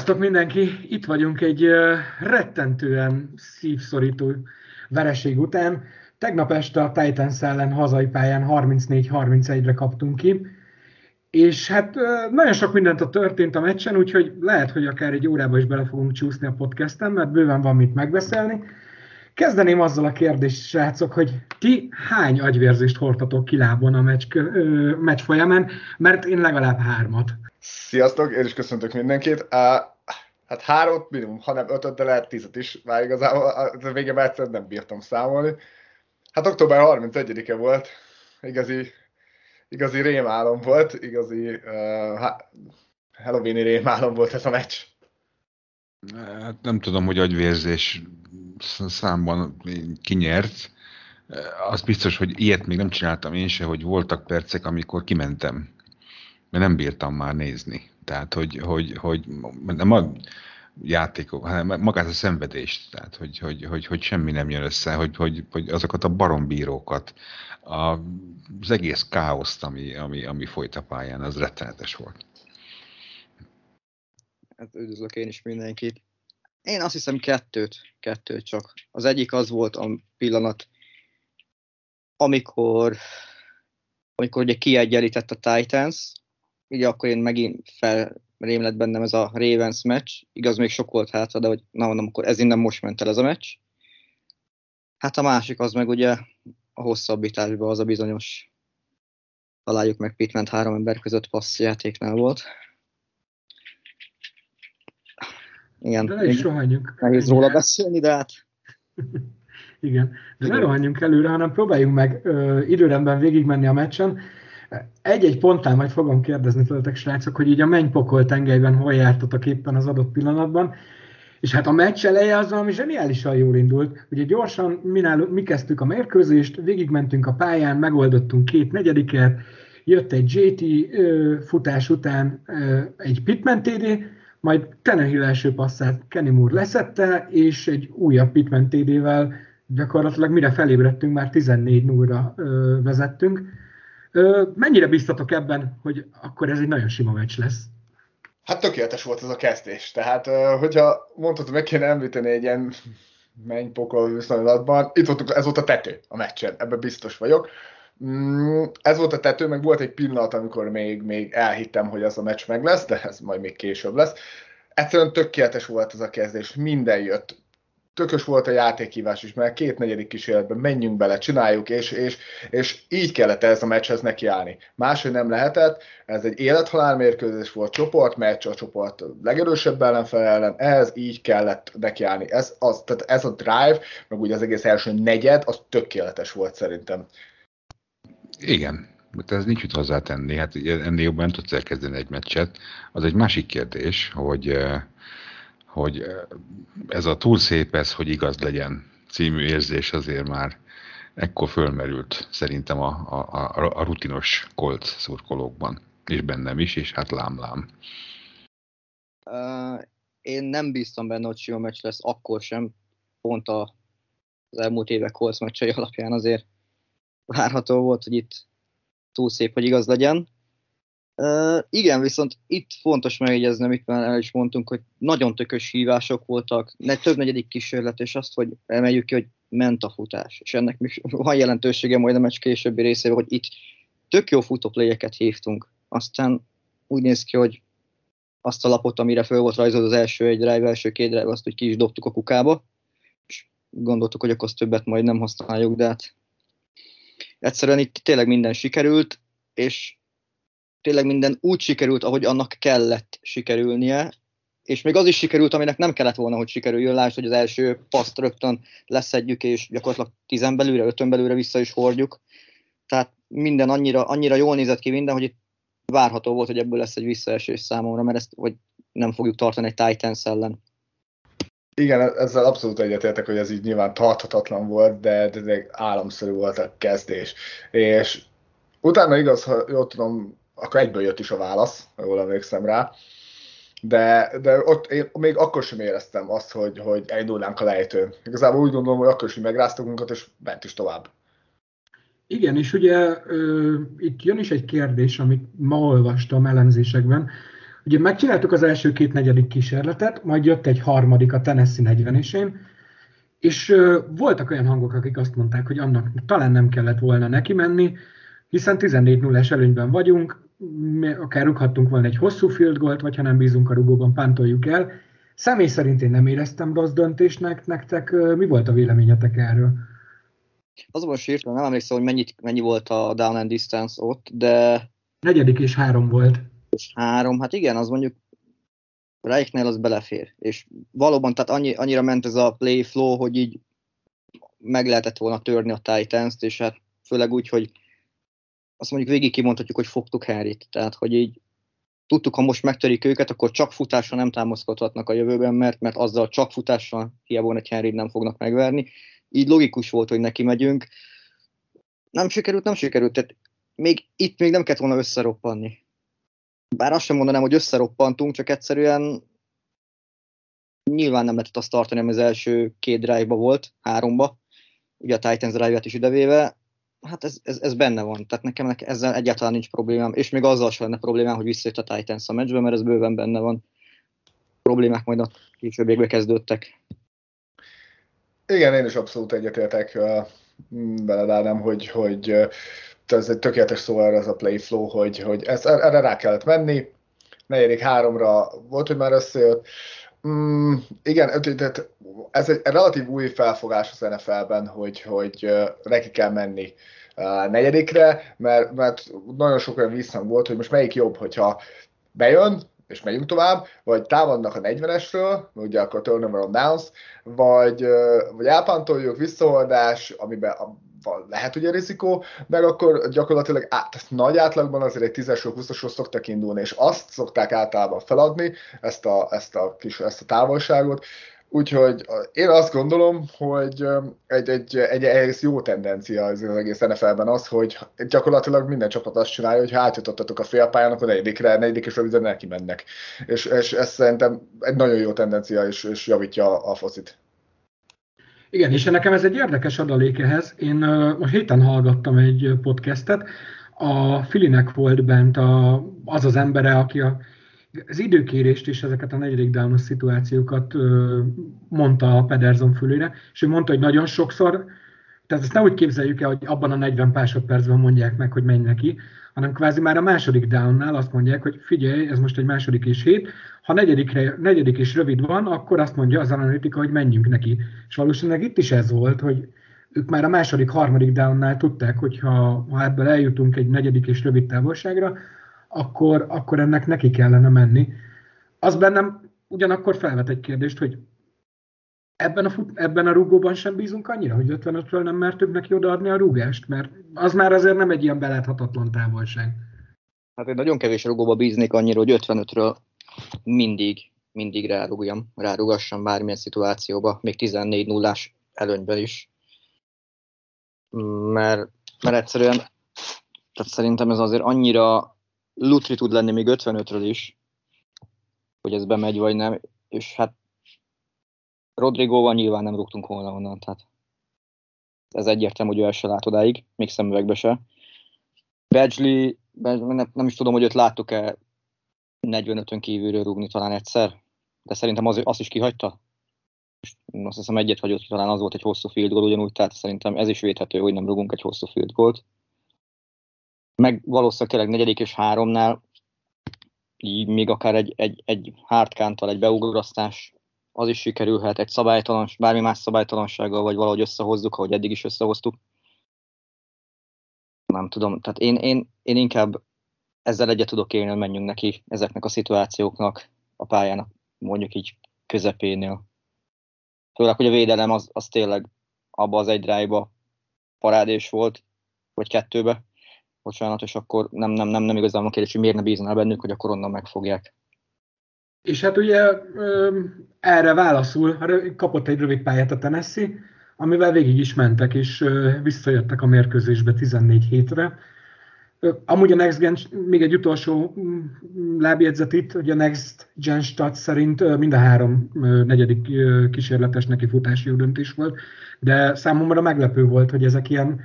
Sziasztok mindenki! Itt vagyunk egy rettentően szívszorító vereség után. Tegnap este a Titans ellen hazai pályán 34-31-re kaptunk ki, és hát nagyon sok mindent a történt a meccsen, úgyhogy lehet, hogy akár egy órába is bele fogunk csúszni a podcasten, mert bőven van mit megbeszélni. Kezdeném azzal a kérdést, srácok, hogy ti hány agyvérzést hordtatok ki lábon a meccs, ö, meccs folyamán, mert én legalább hármat. Sziasztok, én is köszöntök mindenkit. Uh, hát hármat minimum, hanem ötöt, de lehet tízet is, már igazából a vége egyszer nem bírtam számolni. Hát október 31-e volt, igazi, igazi rémálom volt, igazi uh, Halloweeni rémálom volt ez a meccs. Hát nem tudom, hogy agyvérzés számban kinyert. Az biztos, hogy ilyet még nem csináltam én se, hogy voltak percek, amikor kimentem mert nem bírtam már nézni. Tehát, hogy, hogy, hogy nem a játékok, hanem magát a szenvedést, tehát, hogy, hogy, hogy, hogy semmi nem jön össze, hogy, hogy, hogy azokat a barombírókat, a, az egész káoszt, ami, ami, ami folyt a pályán, az rettenetes volt. Hát üdvözlök én is mindenkit. Én azt hiszem kettőt, kettőt csak. Az egyik az volt a pillanat, amikor, amikor ugye kiegyenlített a Titans, ugye akkor én megint felrém lett bennem ez a Ravens meccs, igaz még sok volt hátra, de hogy na mondom, akkor ez innen most ment el ez a meccs. Hát a másik az meg ugye a hosszabbításban az a bizonyos találjuk meg Pitment három ember között passzjátéknál volt. Igen. De is rohanjunk. Nehéz róla beszélni, de hát... Igen, de ne rohanjunk előre, hanem próbáljunk meg ö, időrendben végigmenni a meccsen. Egy-egy pontán majd fogom kérdezni tőletek, srácok, hogy így a mennypokol tengelyben hol jártatok éppen az adott pillanatban. És hát a meccs eleje az valami zseniálisan jól indult. Ugye gyorsan mi, nálunk, mi kezdtük a mérkőzést, végigmentünk a pályán, megoldottunk két negyediket, jött egy JT ö, futás után ö, egy Pitman TD, majd Tenehill első passzát Kenny Moore leszette, és egy újabb Pitman TD-vel gyakorlatilag mire felébredtünk, már 14 0 vezettünk Mennyire biztatok ebben, hogy akkor ez egy nagyon sima meccs lesz? Hát tökéletes volt ez a kezdés. Tehát, hogyha mondhatod, meg kéne említeni egy ilyen mennypokol viszonylatban, itt voltunk, ez volt a tető a meccsen, ebben biztos vagyok. Mm, ez volt a tető, meg volt egy pillanat, amikor még, még elhittem, hogy ez a meccs meg lesz, de ez majd még később lesz. Egyszerűen tökéletes volt ez a kezdés, minden jött tökös volt a játékívás is, mert két negyedik kísérletben menjünk bele, csináljuk, és, és, és így kellett ez a meccshez nekiállni. Máshogy nem lehetett, ez egy élethalál mérkőzés volt, csoportmeccs, a csoport legerősebb ellenfel ellen, ez így kellett nekiállni. Ez, az, tehát ez a drive, meg ugye az egész első negyed, az tökéletes volt szerintem. Igen, de ez nincs mit hozzátenni, hát ennél jobban nem tudsz elkezdeni egy meccset. Az egy másik kérdés, hogy hogy ez a túl szép ez, hogy igaz legyen című érzés azért már ekkor fölmerült szerintem a, a, a, a rutinos kolt szurkolókban, és bennem is, és hát lám-lám. Uh, én nem bíztam benne, hogy sima meccs lesz, akkor sem, pont a, az elmúlt évek Colts meccsei alapján azért várható volt, hogy itt túl szép, hogy igaz legyen. Igen, viszont itt fontos megjegyezni, amit már el is mondtunk, hogy nagyon tökös hívások voltak, ne, több negyedik kísérlet, és azt, hogy emeljük ki, hogy ment a futás. És ennek még van jelentősége majd a meccs későbbi részében, hogy itt tök jó futópléjeket hívtunk. Aztán úgy néz ki, hogy azt a lapot, amire föl volt rajzolva az első egy drive, első két drive, azt úgy ki is dobtuk a kukába, és gondoltuk, hogy akkor azt többet majd nem használjuk, de hát egyszerűen itt tényleg minden sikerült, és tényleg minden úgy sikerült, ahogy annak kellett sikerülnie, és még az is sikerült, aminek nem kellett volna, hogy sikerüljön. Lásd, hogy az első paszt rögtön leszedjük, és gyakorlatilag tizen belőle, ötön belőle vissza is hordjuk. Tehát minden annyira, annyira jól nézett ki minden, hogy itt várható volt, hogy ebből lesz egy visszaesés számomra, mert ezt hogy nem fogjuk tartani egy Titans ellen. Igen, ezzel abszolút egyetértek, hogy ez így nyilván tarthatatlan volt, de ez egy államszerű volt a kezdés. És utána igaz, ha jól tudom, akkor egyből jött is a válasz, jól emlékszem rá. De, de ott én még akkor sem éreztem azt, hogy, hogy elindulnánk a lejtőn. Igazából úgy gondolom, hogy akkor is, megráztuk munkat, és bent is tovább. Igen, és ugye ö, itt jön is egy kérdés, amit ma olvastam elemzésekben, Ugye megcsináltuk az első két negyedik kísérletet, majd jött egy harmadik a Tennessee 40 és uh, voltak olyan hangok, akik azt mondták, hogy annak talán nem kellett volna neki menni, hiszen 14 0 előnyben vagyunk, akár rúghattunk volna egy hosszú field goalt, vagy ha nem bízunk a rugóban, pántoljuk el. Személy szerint én nem éreztem rossz döntésnek, nektek mi volt a véleményetek erről? Az most írtam, nem emlékszem, hogy mennyit, mennyi volt a down and distance ott, de... Negyedik és három volt. És három, hát igen, az mondjuk Reichnél az belefér. És valóban, tehát annyi, annyira ment ez a play flow, hogy így meg lehetett volna törni a Titans-t, és hát főleg úgy, hogy azt mondjuk végig kimondhatjuk, hogy fogtuk Harryt. Tehát, hogy így tudtuk, ha most megtörik őket, akkor csak futással nem támaszkodhatnak a jövőben, mert, mert azzal csak futással hiába egy Henry nem fognak megverni. Így logikus volt, hogy neki megyünk. Nem sikerült, nem sikerült. Tehát még itt még nem kellett volna összeroppanni. Bár azt sem mondanám, hogy összeroppantunk, csak egyszerűen nyilván nem lehetett azt tartani, ami az első két drive-ba volt, háromba, ugye a Titans drive-et is idevéve, hát ez, ez, ez, benne van, tehát nekem ezzel egyáltalán nincs problémám, és még azzal sem lenne problémám, hogy visszajött a Titans a meccsbe, mert ez bőven benne van. Problémák majd a későbbiekbe kezdődtek. Igen, én is abszolút egyetértek veled, Ádám, hogy, hogy ez egy tökéletes szó erre az a play flow, hogy, hogy ez, erre rá kellett menni. Negyedik háromra volt, hogy már összejött. Mm, igen, tehát ez egy relatív új felfogás az NFL-ben, hogy, hogy neki kell menni a negyedikre, mert, mert nagyon sok olyan visszhang volt, hogy most melyik jobb, hogyha bejön, és megyünk tovább, vagy támadnak a 40-esről, ugye akkor turnover on downs, vagy, vagy elpantoljuk, visszaoldás, amiben a, lehet ugye rizikó, meg akkor gyakorlatilag át, nagy átlagban azért egy 10-es 20-asról szoktak indulni, és azt szokták általában feladni, ezt a, ezt a, kis, ezt a távolságot, Úgyhogy én azt gondolom, hogy egy, egy, egy egész jó tendencia az, az egész NFL-ben az, hogy gyakorlatilag minden csapat azt csinálja, hogy ha átjutottatok a félpályán, akkor negyedikre, negyedik és röviden neki mennek. És, és ez szerintem egy nagyon jó tendencia, és, és javítja a, focit. Igen, és nekem ez egy érdekes adalék ehhez. Én a héten hallgattam egy podcastet, a Filinek volt bent a, az az embere, aki a az időkérést és ezeket a negyedik down szituációkat mondta a Pederson fülére, és ő mondta, hogy nagyon sokszor, tehát ezt úgy képzeljük el, hogy abban a 40 másodpercben mondják meg, hogy menj neki, hanem kvázi már a második downnál azt mondják, hogy figyelj, ez most egy második és hét, ha negyedikre, negyedik és rövid van, akkor azt mondja az analitika, hogy menjünk neki. És valószínűleg itt is ez volt, hogy ők már a második, harmadik downnál tudták, hogy ha, ha ebből eljutunk egy negyedik és rövid távolságra, akkor, akkor ennek neki kellene menni. Az bennem ugyanakkor felvet egy kérdést, hogy ebben a, fut, ebben a rúgóban sem bízunk annyira, hogy 55-ről nem mertük neki odaadni a rúgást, mert az már azért nem egy ilyen beláthatatlan távolság. Hát én nagyon kevés rúgóba bíznék annyira, hogy 55-ről mindig, mindig rárúgjam, rárugassam bármilyen szituációba, még 14 nullás előnyben is. Mert, mert egyszerűen, tehát szerintem ez azért annyira Lutri tud lenni még 55-ről is, hogy ez bemegy vagy nem, és hát Rodrigóval nyilván nem rúgtunk volna onnan, tehát ez egyértelmű, hogy ő el se lát odáig, még szemüvegbe se. Badgley, nem, is tudom, hogy őt láttuk-e 45-ön kívülről rúgni talán egyszer, de szerintem az, azt is kihagyta. Azt hiszem egyet hagyott, talán az volt egy hosszú field goal ugyanúgy, tehát szerintem ez is védhető, hogy nem rugunk egy hosszú field goalt meg valószínűleg negyedik és háromnál így még akár egy, egy, egy hardkántal, egy beugrasztás az is sikerülhet, egy szabálytalan, bármi más szabálytalansággal, vagy valahogy összehozzuk, ahogy eddig is összehoztuk. Nem tudom, tehát én, én, én inkább ezzel egyet tudok élni, hogy menjünk neki ezeknek a szituációknak a pályának, mondjuk így közepénél. Főleg, hogy a védelem az, az tényleg abba az egy drive parádés volt, vagy kettőbe, bocsánat, és akkor nem, nem, nem, nem igazán van kérdés, hogy miért ne bíznál bennük, hogy akkor onnan megfogják. És hát ugye erre válaszul kapott egy rövid pályát a Tennessee, amivel végig is mentek, és visszajöttek a mérkőzésbe 14 hétre. Amúgy a Next Gen, még egy utolsó mm, lábjegyzet itt, hogy a Next Gen Stat szerint mind a három negyedik kísérletes neki futási döntés volt, de számomra meglepő volt, hogy ezek ilyen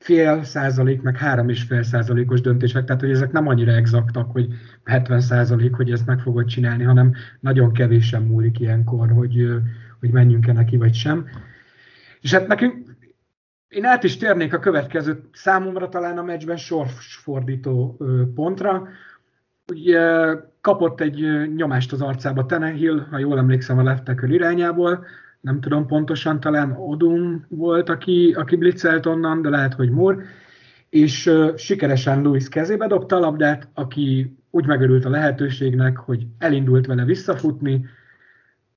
fél százalék, meg három és fél százalékos döntések, tehát hogy ezek nem annyira exaktak, hogy 70 százalék, hogy ezt meg fogod csinálni, hanem nagyon kevésen múlik ilyenkor, hogy, hogy menjünk-e neki, vagy sem. És hát nekünk, én át is térnék a következő számomra talán a meccsben sorsfordító pontra. Ugye kapott egy nyomást az arcába Tenehill, ha jól emlékszem a left irányából, nem tudom pontosan, talán Odum volt, aki, aki blitzelt onnan, de lehet, hogy Moore, és uh, sikeresen Louis kezébe dobta a labdát, aki úgy megörült a lehetőségnek, hogy elindult vele visszafutni,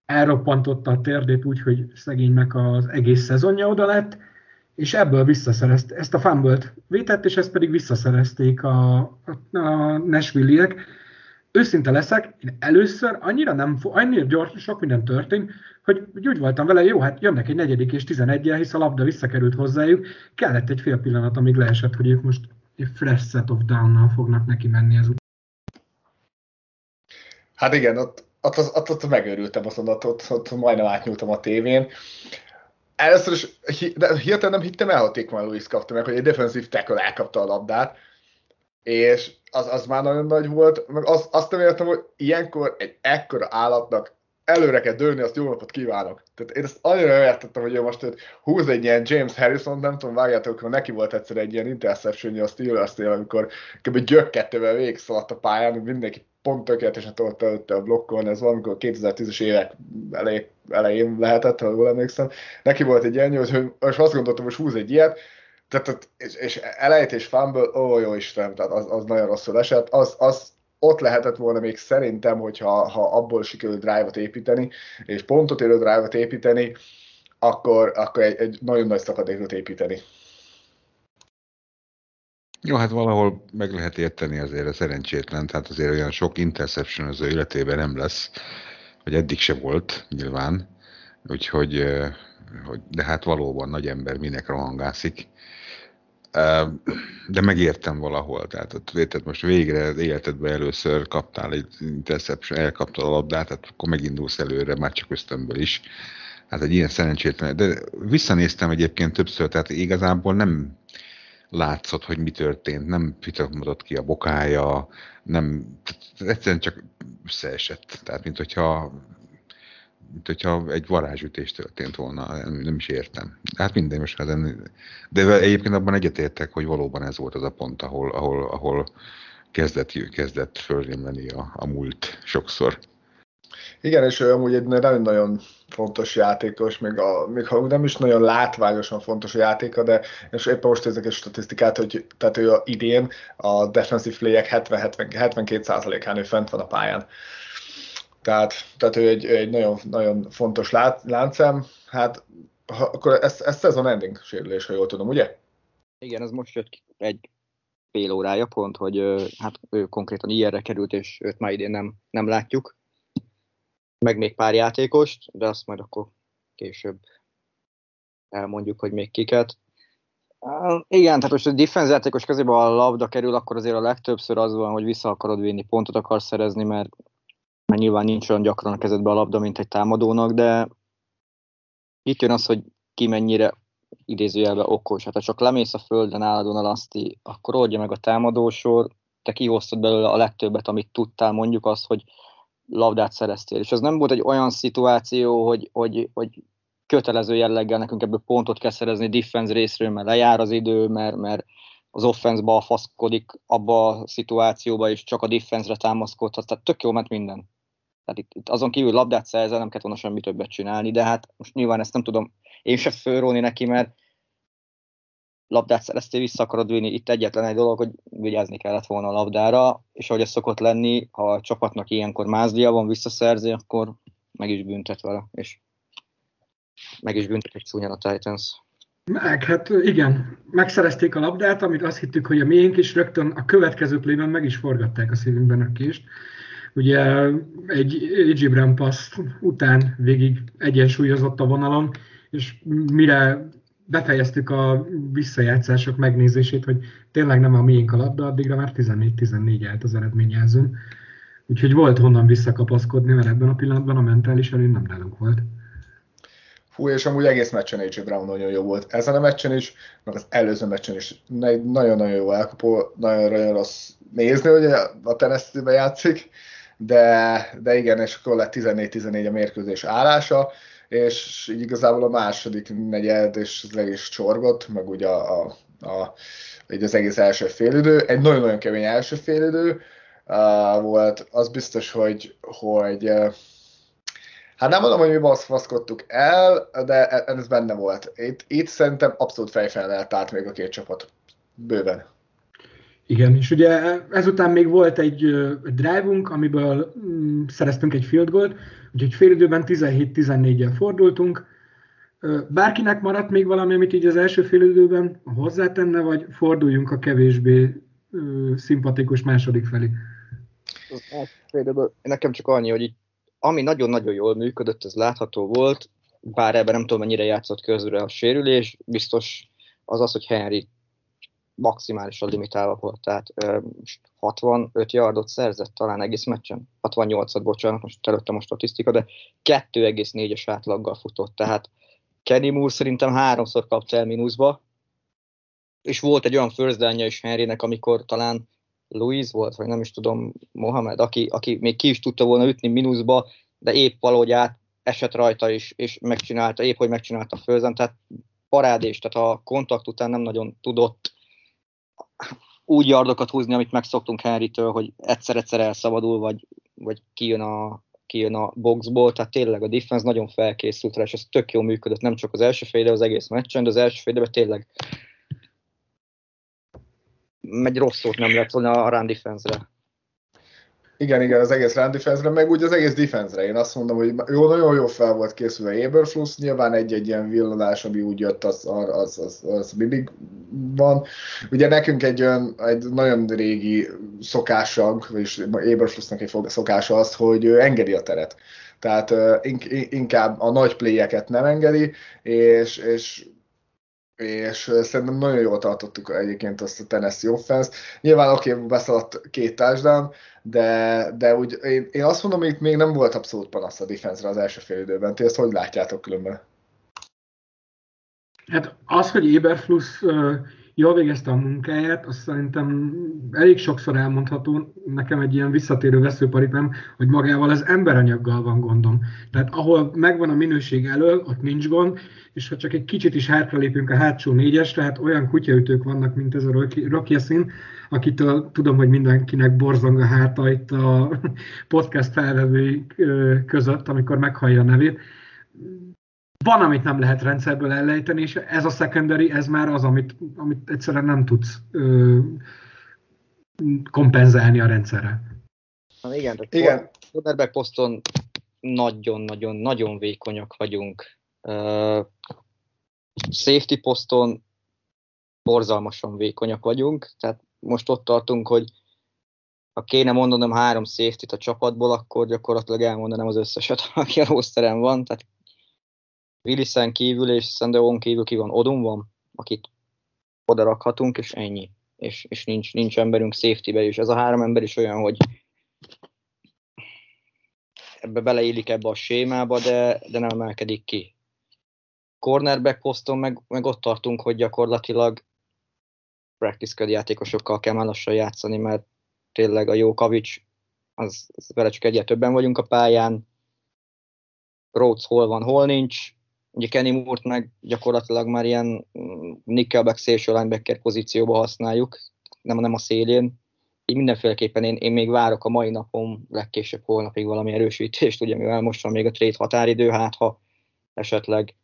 elroppantotta a térdét úgy, hogy szegénynek az egész szezonja oda lett, és ebből visszaszerezte, ezt a fumble vétett, és ezt pedig visszaszerezték a, a, a Nashville-iek. Őszinte leszek, én először annyira nem, annyira gyors, sok minden történt, hogy úgy voltam vele, jó, hát jönnek egy negyedik és tizenegyel, hisz a labda visszakerült hozzájuk, kellett egy fél pillanat, amíg leesett, hogy ők most egy fresh set of down-nal fognak neki menni ez Hát igen, ott, ott, ott, ott, ott megőrültem, azt mondott, ott, ott majdnem átnyúltam a tévén. Először is hirtelen nem hittem el, hogy Tikman Lewis kapta meg, hogy egy defensív tackle elkapta a labdát, és az, az már nagyon nagy volt, meg az, azt nem értem, hogy ilyenkor egy ekkora állatnak előre kell dőlni, azt jó napot kívánok. Tehát én ezt annyira értettem, hogy ő most őt húz egy ilyen James Harrison, nem tudom, vágjátok, hogy neki volt egyszer egy ilyen interception a steelers amikor kb. gyökkettővel végigszaladt a pályán, mindenki pont tökéletesen tolta előtte a blokkon, ez valamikor 2010-es évek elej, elején lehetett, ha jól emlékszem. Neki volt egy ilyen, hogy most azt gondoltam, hogy húz egy ilyet, tehát, és, és elejtés fumble, ó, jó Isten, tehát az, az nagyon rosszul esett. Az, az ott lehetett volna még szerintem, hogyha ha abból sikerült drive-ot építeni, és pontot érő drive-ot építeni, akkor, akkor egy, egy nagyon nagy szakadékot építeni. Jó, hát valahol meg lehet érteni azért a szerencsétlen, tehát azért olyan sok interception az ő életében nem lesz, hogy eddig se volt nyilván, úgyhogy hogy, de hát valóban nagy ember minek rohangászik. De megértem valahol, tehát érted, most végre életedben először kaptál egy interception, elkaptad a labdát, tehát akkor megindulsz előre, már csak ösztönből is. Hát egy ilyen szerencsétlen, de visszanéztem egyébként többször, tehát igazából nem látszott, hogy mi történt, nem fitatodott ki a bokája, nem, egyszerűen csak összeesett. Tehát, mint hogyha mint hogyha egy varázsütés történt volna, nem, is értem. Hát minden most de egyébként abban egyetértek, hogy valóban ez volt az a pont, ahol, ahol, ahol kezdett, kezdett fölrémleni a, a múlt sokszor. Igen, és ő amúgy egy nagyon-nagyon fontos játékos, még, a, még ha nem is nagyon látványosan fontos a játéka, de és éppen most ezek a statisztikát, hogy tehát ő a idén a defensive play-ek 70-72%-án ő fent van a pályán. Tehát, tehát ő egy, egy nagyon, nagyon fontos láncem. Hát ha, akkor ez, ez szezon ending sérülés, ha jól tudom, ugye? Igen, ez most jött egy fél órája pont, hogy hát ő konkrétan ilyenre került, és őt már idén nem, nem látjuk meg még pár játékost, de azt majd akkor később elmondjuk, hogy még kiket. Igen, tehát most a defense játékos közében a labda kerül, akkor azért a legtöbbször az van, hogy vissza akarod vinni, pontot akarsz szerezni, mert, mert nyilván nincs olyan gyakran a kezedbe a labda, mint egy támadónak, de itt jön az, hogy ki mennyire idézőjelben okos. Hát ha csak lemész a földön állandóan a laszti, akkor oldja meg a támadósor, te kihoztad belőle a legtöbbet, amit tudtál, mondjuk azt, hogy labdát szereztél. És ez nem volt egy olyan szituáció, hogy, hogy, hogy kötelező jelleggel nekünk ebből pontot kell szerezni defense részről, mert lejár az idő, mert, mert az offense-ba faszkodik abba a szituációba, és csak a defense-re támaszkodhat. Tehát tök jó ment minden. Tehát itt, itt azon kívül labdát szerzel, nem kellett volna semmi többet csinálni, de hát most nyilván ezt nem tudom én se fölróni neki, mert labdát szereztél, vissza akarod vinni. Itt egyetlen egy dolog, hogy vigyázni kellett volna a labdára, és ahogy ez szokott lenni, ha a csapatnak ilyenkor mázdia van, visszaszerzi, akkor meg is büntet vele, és meg is büntet egy a Titans. Meg, hát igen, megszerezték a labdát, amit azt hittük, hogy a miénk is rögtön a következő playben meg is forgatták a szívünkben a kést. Ugye egy Gibran passz után végig egyensúlyozott a vonalon, és mire befejeztük a visszajátszások megnézését, hogy tényleg nem a miénk a labda, addigra már 14-14 állt az eredményjelzőn. Úgyhogy volt honnan visszakapaszkodni, mert ebben a pillanatban a mentális előny nem nálunk volt. Fú, és amúgy egész meccsen AJ Brown nagyon jó volt. Ezen a meccsen is, meg az előző meccsen is nagyon-nagyon jó elkapó, nagyon-nagyon rossz nézni, hogy a tennessee játszik, de, de igen, és akkor lett 14-14 a mérkőzés állása, és így igazából a második negyed, és az egész csorgott, meg ugye a, a, a így az egész első félidő. Egy nagyon-nagyon kemény első félidő uh, volt, az biztos, hogy, hogy uh, Hát nem mondom, hogy mi baszfaszkodtuk el, de e- ez benne volt. Itt, itt szerintem abszolút fejfel eltárt még a két csapat. Bőven. Igen, és ugye ezután még volt egy drive-unk, amiből mm, szereztünk egy field goal úgyhogy fél időben 17-14-jel fordultunk. Bárkinek maradt még valami, amit így az első fél időben hozzátenne, vagy forduljunk a kevésbé szimpatikus második felé? nekem csak annyi, hogy így, ami nagyon-nagyon jól működött, ez látható volt, bár ebben nem tudom, mennyire játszott közre a sérülés, biztos az az, hogy Henry maximálisan limitálva volt, tehát 65 yardot szerzett talán egész meccsen, 68-at, bocsánat, most előttem a statisztika, de 2,4-es átlaggal futott, tehát Kenny Moore szerintem háromszor kapta el mínuszba, és volt egy olyan first is Henrynek, amikor talán Louis volt, vagy nem is tudom, Mohamed, aki, aki még ki is tudta volna ütni mínuszba, de épp valahogy át esett rajta is, és megcsinálta, épp hogy megcsinálta a főzen, tehát parádés, tehát a kontakt után nem nagyon tudott úgy yardokat húzni, amit megszoktunk Henrytől, hogy egyszer-egyszer elszabadul, vagy, vagy kijön, a, kijön a boxból, tehát tényleg a defense nagyon felkészült rá, és ez tök jó működött, nem csak az első fél az egész meccsen, de az első fél tényleg megy rossz szót nem lett volna a run defense-re. Igen, igen, az egész run defense meg úgy az egész defense-re. Én azt mondom, hogy jó, nagyon jó fel volt készülve Eberfluss, nyilván egy-egy ilyen villanás, ami úgy jött, az, az, az, az mindig van. Ugye nekünk egy olyan, egy nagyon régi szokásunk, vagyis Eberflussnak egy szokása az, hogy engedi a teret. Tehát inkább a nagy pléjeket nem engedi, és, és és szerintem nagyon jól tartottuk egyébként azt a Tennessee offense Nyilván oké, okay, beszaladt két touchdown, de, de úgy, én, én azt mondom, hogy itt még nem volt abszolút panasz a defense az első fél időben. Ti ezt hogy látjátok különben? Hát az, hogy Eberfluss jól végezte a munkáját, azt szerintem elég sokszor elmondható, nekem egy ilyen visszatérő veszőparipám, hogy magával az emberanyaggal van gondom. Tehát ahol megvan a minőség elől, ott nincs gond, és ha csak egy kicsit is lépünk a hátsó négyesre, hát olyan kutyaütők vannak, mint ez a Rocky szín, akitől tudom, hogy mindenkinek borzong a háta itt a podcast felvevői között, amikor meghallja a nevét van, amit nem lehet rendszerből ellejteni, és ez a secondary, ez már az, amit, amit egyszerűen nem tudsz ö, kompenzálni a rendszerre. Na igen, igen. quarterback poszton nagyon-nagyon-nagyon vékonyak vagyunk. Uh, safety poszton borzalmasan vékonyak vagyunk, tehát most ott tartunk, hogy ha kéne mondanom három safety a csapatból, akkor gyakorlatilag elmondanám az összeset, aki a rosterem van, tehát Willisen kívül és Sandeon kívül ki van, Odom van, akit oda rakhatunk, és ennyi. És, és nincs, nincs emberünk safety-be, és ez a három ember is olyan, hogy ebbe beleillik ebbe a sémába, de, de nem emelkedik ki. Cornerback poszton meg, meg ott tartunk, hogy gyakorlatilag practice játékosokkal kell már lassan játszani, mert tényleg a jó kavics, az, az vele csak egyet többen vagyunk a pályán, Rhodes hol van, hol nincs, Ugye Kenny Moore-t meg gyakorlatilag már ilyen mm, nickelback szélső linebacker pozícióba használjuk, nem, nem a szélén. Így mindenféleképpen én, én még várok a mai napon, legkésőbb holnapig valami erősítést, ugye mivel most van még a trade határidő, hát ha esetleg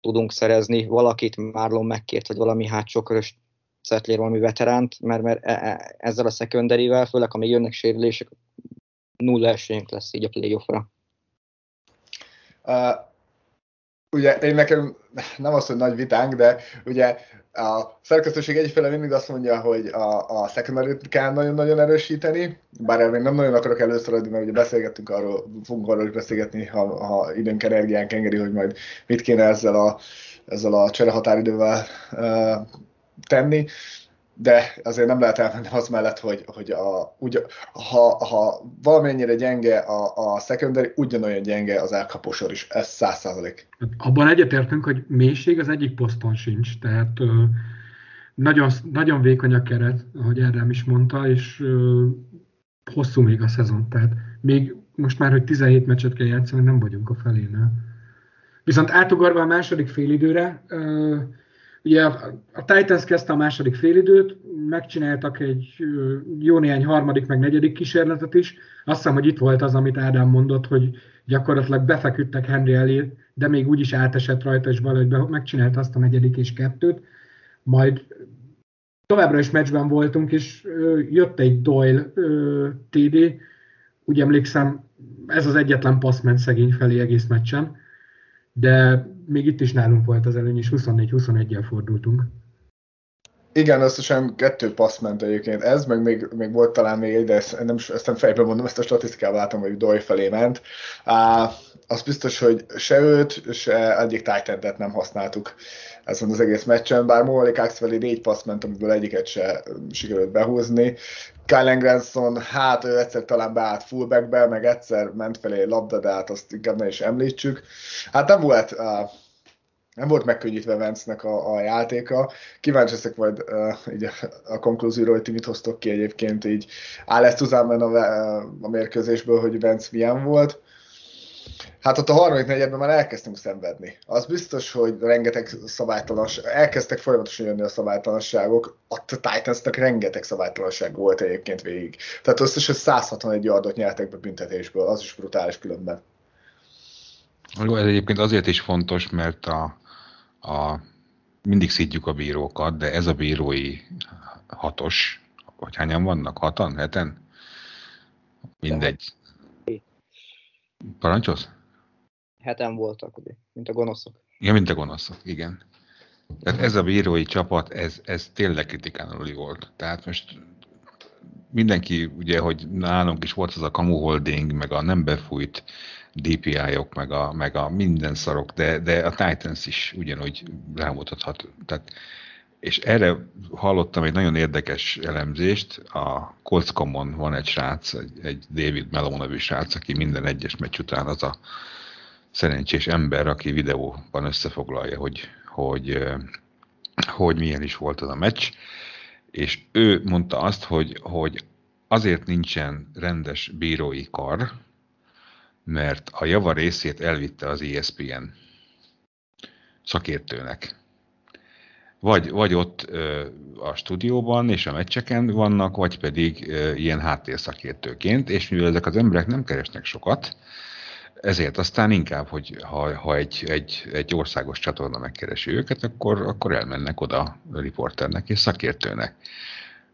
tudunk szerezni valakit, Marlon megkért, vagy valami hátsó körös Szetlér valami veteránt, mert, mert e, e, ezzel a secondary főleg ha még jönnek sérülések, nulla esélyünk lesz így a playoffra. Ugye én nekem nem az, hogy nagy vitánk, de ugye a szerkesztőség egyféle mindig azt mondja, hogy a, a secondary kell nagyon-nagyon erősíteni, bár erről még nem nagyon akarok előszaladni, mert ugye beszélgettünk arról, fogunk arról is beszélgetni, ha, ha időnk energiánk engedi, hogy majd mit kéne ezzel a, ezzel a cserehatáridővel uh, tenni. De azért nem lehet elmenni az mellett, hogy, hogy a, úgy, ha, ha valamennyire gyenge a, a secondary, ugyanolyan gyenge az elkaposor is, ez száz százalék. Abban egyetértünk, hogy mélység az egyik poszton sincs, tehát ö, nagyon, nagyon vékony a keret, ahogy Erdem is mondta, és ö, hosszú még a szezon, tehát még most már, hogy 17 meccset kell játszani, nem vagyunk a felénél. Viszont átugorva a második félidőre, ö, Ugye a Titans kezdte a második félidőt, megcsináltak egy jó néhány harmadik, meg negyedik kísérletet is. Azt hiszem, hogy itt volt az, amit Ádám mondott, hogy gyakorlatilag befeküdtek Henry elé, de még úgy is átesett rajta, és valahogy megcsinálta azt a negyedik és kettőt. Majd továbbra is meccsben voltunk, és jött egy Doyle TD, úgy emlékszem, ez az egyetlen passz ment szegény felé egész meccsen, de még itt is nálunk volt az előny, és 24-21-jel fordultunk. Igen, összesen kettő passz ment egyébként ez, meg még, még volt talán még egy, de ezt nem, ezt nem fejben mondom, ezt a statisztikában látom, hogy Doy felé ment. Uh, az biztos, hogy se őt, se egyik titan nem használtuk ezen az egész meccsen, bár Cox felé négy passz ment, amiből egyiket se sikerült behúzni. Kylen Granson, hát ő egyszer talán beállt fullbackbe, meg egyszer ment felé labda, de hát azt inkább ne is említsük. Hát nem volt uh, nem volt megkönnyítve Vance-nek a, a játéka. Kíváncsi leszek majd uh, így a, a konklúzióra, hogy ti mit hoztok ki egyébként így áll ezt a, a mérkőzésből, hogy Vance milyen volt. Hát ott a harmadik negyedben már elkezdtünk szenvedni. Az biztos, hogy rengeteg szabálytalanság, elkezdtek folyamatosan jönni a szabálytalanságok, a Titansnak rengeteg szabálytalanság volt egyébként végig. Tehát összesen 161 yardot nyertek be büntetésből, az is brutális különben. Ez egyébként azért is fontos, mert a, a, mindig szidjuk a bírókat, de ez a bírói hatos, vagy hányan vannak? Hatan? Heten? Mindegy. Parancsolsz? Heten voltak, ugye, mint a gonoszok. Ja, mint a gonoszok, igen. Tehát ez a bírói csapat, ez, ez tényleg kritikán volt. Tehát most mindenki, ugye, hogy nálunk is volt az a kamu holding, meg a nem befújt DPI-ok, meg a, meg a minden szarok, de, de a Titans is ugyanúgy rámutathat. Tehát, és erre hallottam egy nagyon érdekes elemzést, a Colts.com-on van egy srác, egy, egy David Melon nevű srác, aki minden egyes meccs után az a szerencsés ember, aki videóban összefoglalja, hogy, hogy, hogy milyen is volt az a meccs, és ő mondta azt, hogy, hogy azért nincsen rendes bírói kar, mert a java részét elvitte az ESPN szakértőnek. Vagy, vagy ott ö, a stúdióban és a meccseken vannak, vagy pedig ö, ilyen háttérszakértőként, és mivel ezek az emberek nem keresnek sokat, ezért aztán inkább, hogy ha, ha egy, egy, egy országos csatorna megkeresi őket, akkor, akkor elmennek oda riporternek és szakértőnek.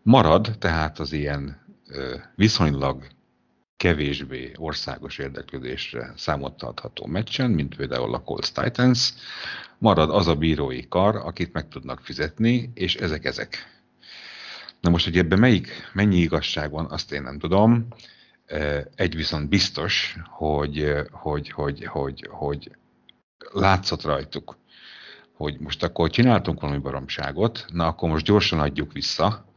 Marad tehát az ilyen ö, viszonylag kevésbé országos érdeklődésre számot adható meccsen, mint például a Colts Titans, marad az a bírói kar, akit meg tudnak fizetni, és ezek ezek. Na most, hogy ebben melyik, mennyi igazság van, azt én nem tudom. Egy viszont biztos, hogy, hogy, hogy, hogy, hogy látszott rajtuk, hogy most akkor csináltunk valami baromságot, na akkor most gyorsan adjuk vissza,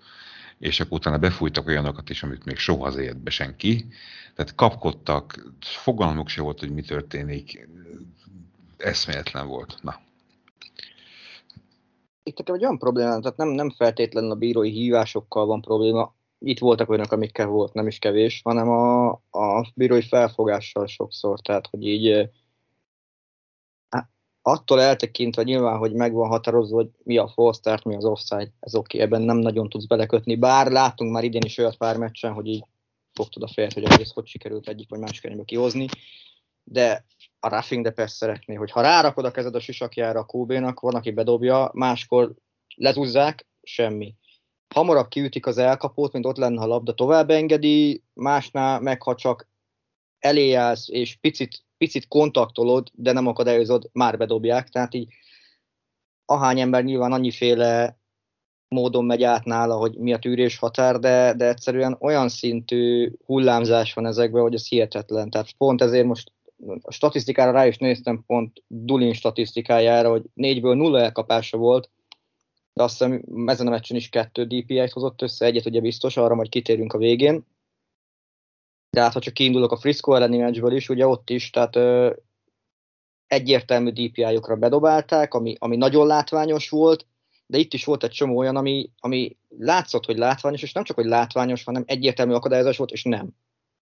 és akkor utána befújtak olyanokat is, amit még soha az életbe senki. Tehát kapkodtak, fogalmuk se volt, hogy mi történik, eszméletlen volt. Na. Itt nekem egy olyan probléma, tehát nem, nem feltétlenül a bírói hívásokkal van probléma, itt voltak olyanok, amikkel volt, nem is kevés, hanem a, a bírói felfogással sokszor, tehát hogy így attól eltekintve nyilván, hogy meg van határozva, hogy mi a false start, mi az offside, ez oké, okay, ebben nem nagyon tudsz belekötni, bár látunk már idén is olyat pár meccsen, hogy így fogtad a fejet, hogy egész hogy sikerült egyik vagy másik irányba kihozni, de a roughing de persze szeretné, hogy ha rárakod a kezed a sisakjára a QB-nak, van, aki bedobja, máskor letúzzák, semmi. Hamarabb kiütik az elkapót, mint ott lenne, ha a labda tovább engedi, másnál meg ha csak elé állsz, és picit picit kontaktolod, de nem akadályozod, már bedobják, tehát így ahány ember nyilván annyiféle módon megy át nála, hogy mi a tűrés határ, de, de egyszerűen olyan szintű hullámzás van ezekben, hogy ez hihetetlen. Tehát pont ezért most a statisztikára rá is néztem, pont Dulin statisztikájára, hogy négyből nulla elkapása volt, de azt hiszem ezen a meccsen is kettő DPI-t hozott össze, egyet ugye biztos, arra majd kitérünk a végén. De hát ha csak kiindulok a Frisco elleni meccsből is, ugye ott is, tehát ö, egyértelmű DPI-okra bedobálták, ami, ami nagyon látványos volt, de itt is volt egy csomó olyan, ami, ami látszott, hogy látványos, és nem csak, hogy látványos, hanem egyértelmű akadályozás volt, és nem.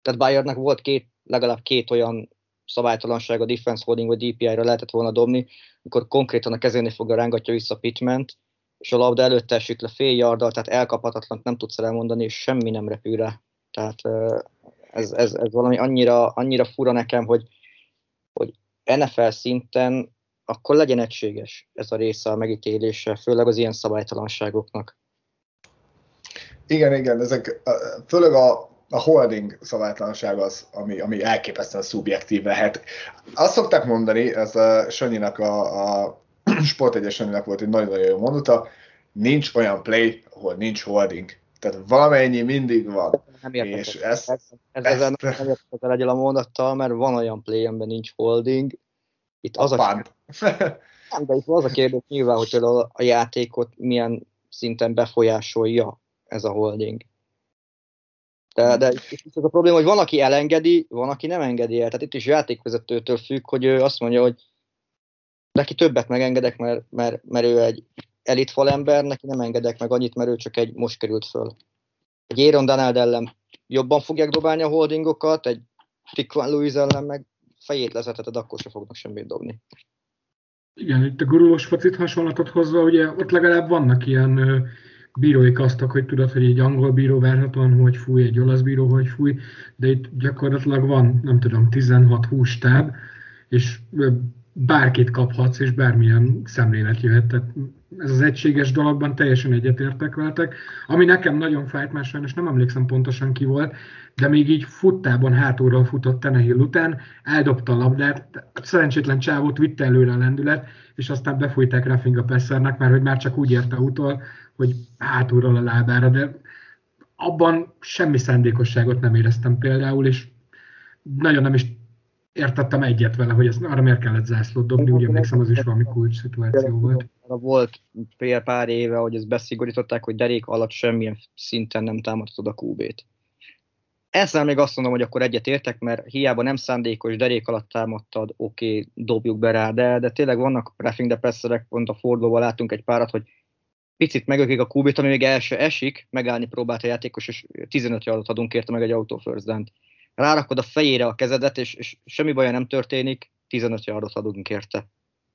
Tehát Bayernnek volt két, legalább két olyan szabálytalanság a defense holding vagy DPI-ra lehetett volna dobni, amikor konkrétan a kezénél fogja rángatja vissza Pitment, és a labda előtte esik le fél yardal, tehát elkaphatatlan nem tudsz elmondani, és semmi nem repül rá. Tehát ez, ez, ez valami annyira, annyira fura nekem, hogy, hogy NFL szinten akkor legyen egységes ez a része a megítélése, főleg az ilyen szabálytalanságoknak. Igen, igen, ezek főleg a, a holding szabálytalanság az, ami, ami elképesztően szubjektív lehet. Azt szokták mondani, ez a Sanyinak a, a Sport volt egy nagyon-nagyon jó mondata, nincs olyan play, ahol nincs holding. Tehát valamennyi mindig van. Nem és ezt, ez, ez, ezt, ezen nem értek el a mondattal, mert van olyan play, amiben nincs holding. Itt az a, nem, de itt az a kérdés nyilván, hogy a, a játékot milyen szinten befolyásolja ez a holding. De, de itt az a probléma, hogy van, aki elengedi, van, aki nem engedi el. Tehát itt is játékvezetőtől függ, hogy ő azt mondja, hogy neki többet megengedek, mert, mert, mert ő egy elit falember, neki nem engedek meg annyit, mert ő csak egy most került föl. Egy Aaron Donald ellen jobban fogják dobálni a holdingokat, egy Tiquan Lewis ellen meg fejét lezeteted, akkor se fognak semmit dobni. Igen, itt a gurulós focit hasonlatot hozva, ugye ott legalább vannak ilyen bírói kasztok, hogy tudod, hogy egy angol bíró várhatóan hogy fúj, egy olasz bíró hogy fúj, de itt gyakorlatilag van, nem tudom, 16-20 táb, és bárkit kaphatsz, és bármilyen szemlélet jöhet. Tehát ez az egységes dologban teljesen egyetértek veletek. Ami nekem nagyon fájt, már sajnos nem emlékszem pontosan ki volt, de még így futtában hátulról futott Tenehill után, eldobta a labdát, szerencsétlen csávót vitte előre a lendület, és aztán befújták Raffing a Pessernek, mert hogy már csak úgy érte utol, hogy hátulról a lábára, de abban semmi szándékosságot nem éreztem például, és nagyon nem is értettem egyet vele, hogy ezt, arra miért kellett zászlót dobni, úgy emlékszem, az is valami kulcs szituáció volt. Volt fél pár éve, hogy ezt beszigorították, hogy derék alatt semmilyen szinten nem támadhatod a QB-t. Ezzel még azt mondom, hogy akkor egyet értek, mert hiába nem szándékos derék alatt támadtad, oké, okay, dobjuk be rá, de, de tényleg vannak roughing the passerek, pont a fordulóval látunk egy párat, hogy picit megökik a kubit, ami még el se esik, megállni próbált a játékos, és 15 yardot adunk érte meg egy autó first rárakod a fejére a kezedet, és, és semmi baja nem történik, 15 yardot adunk érte.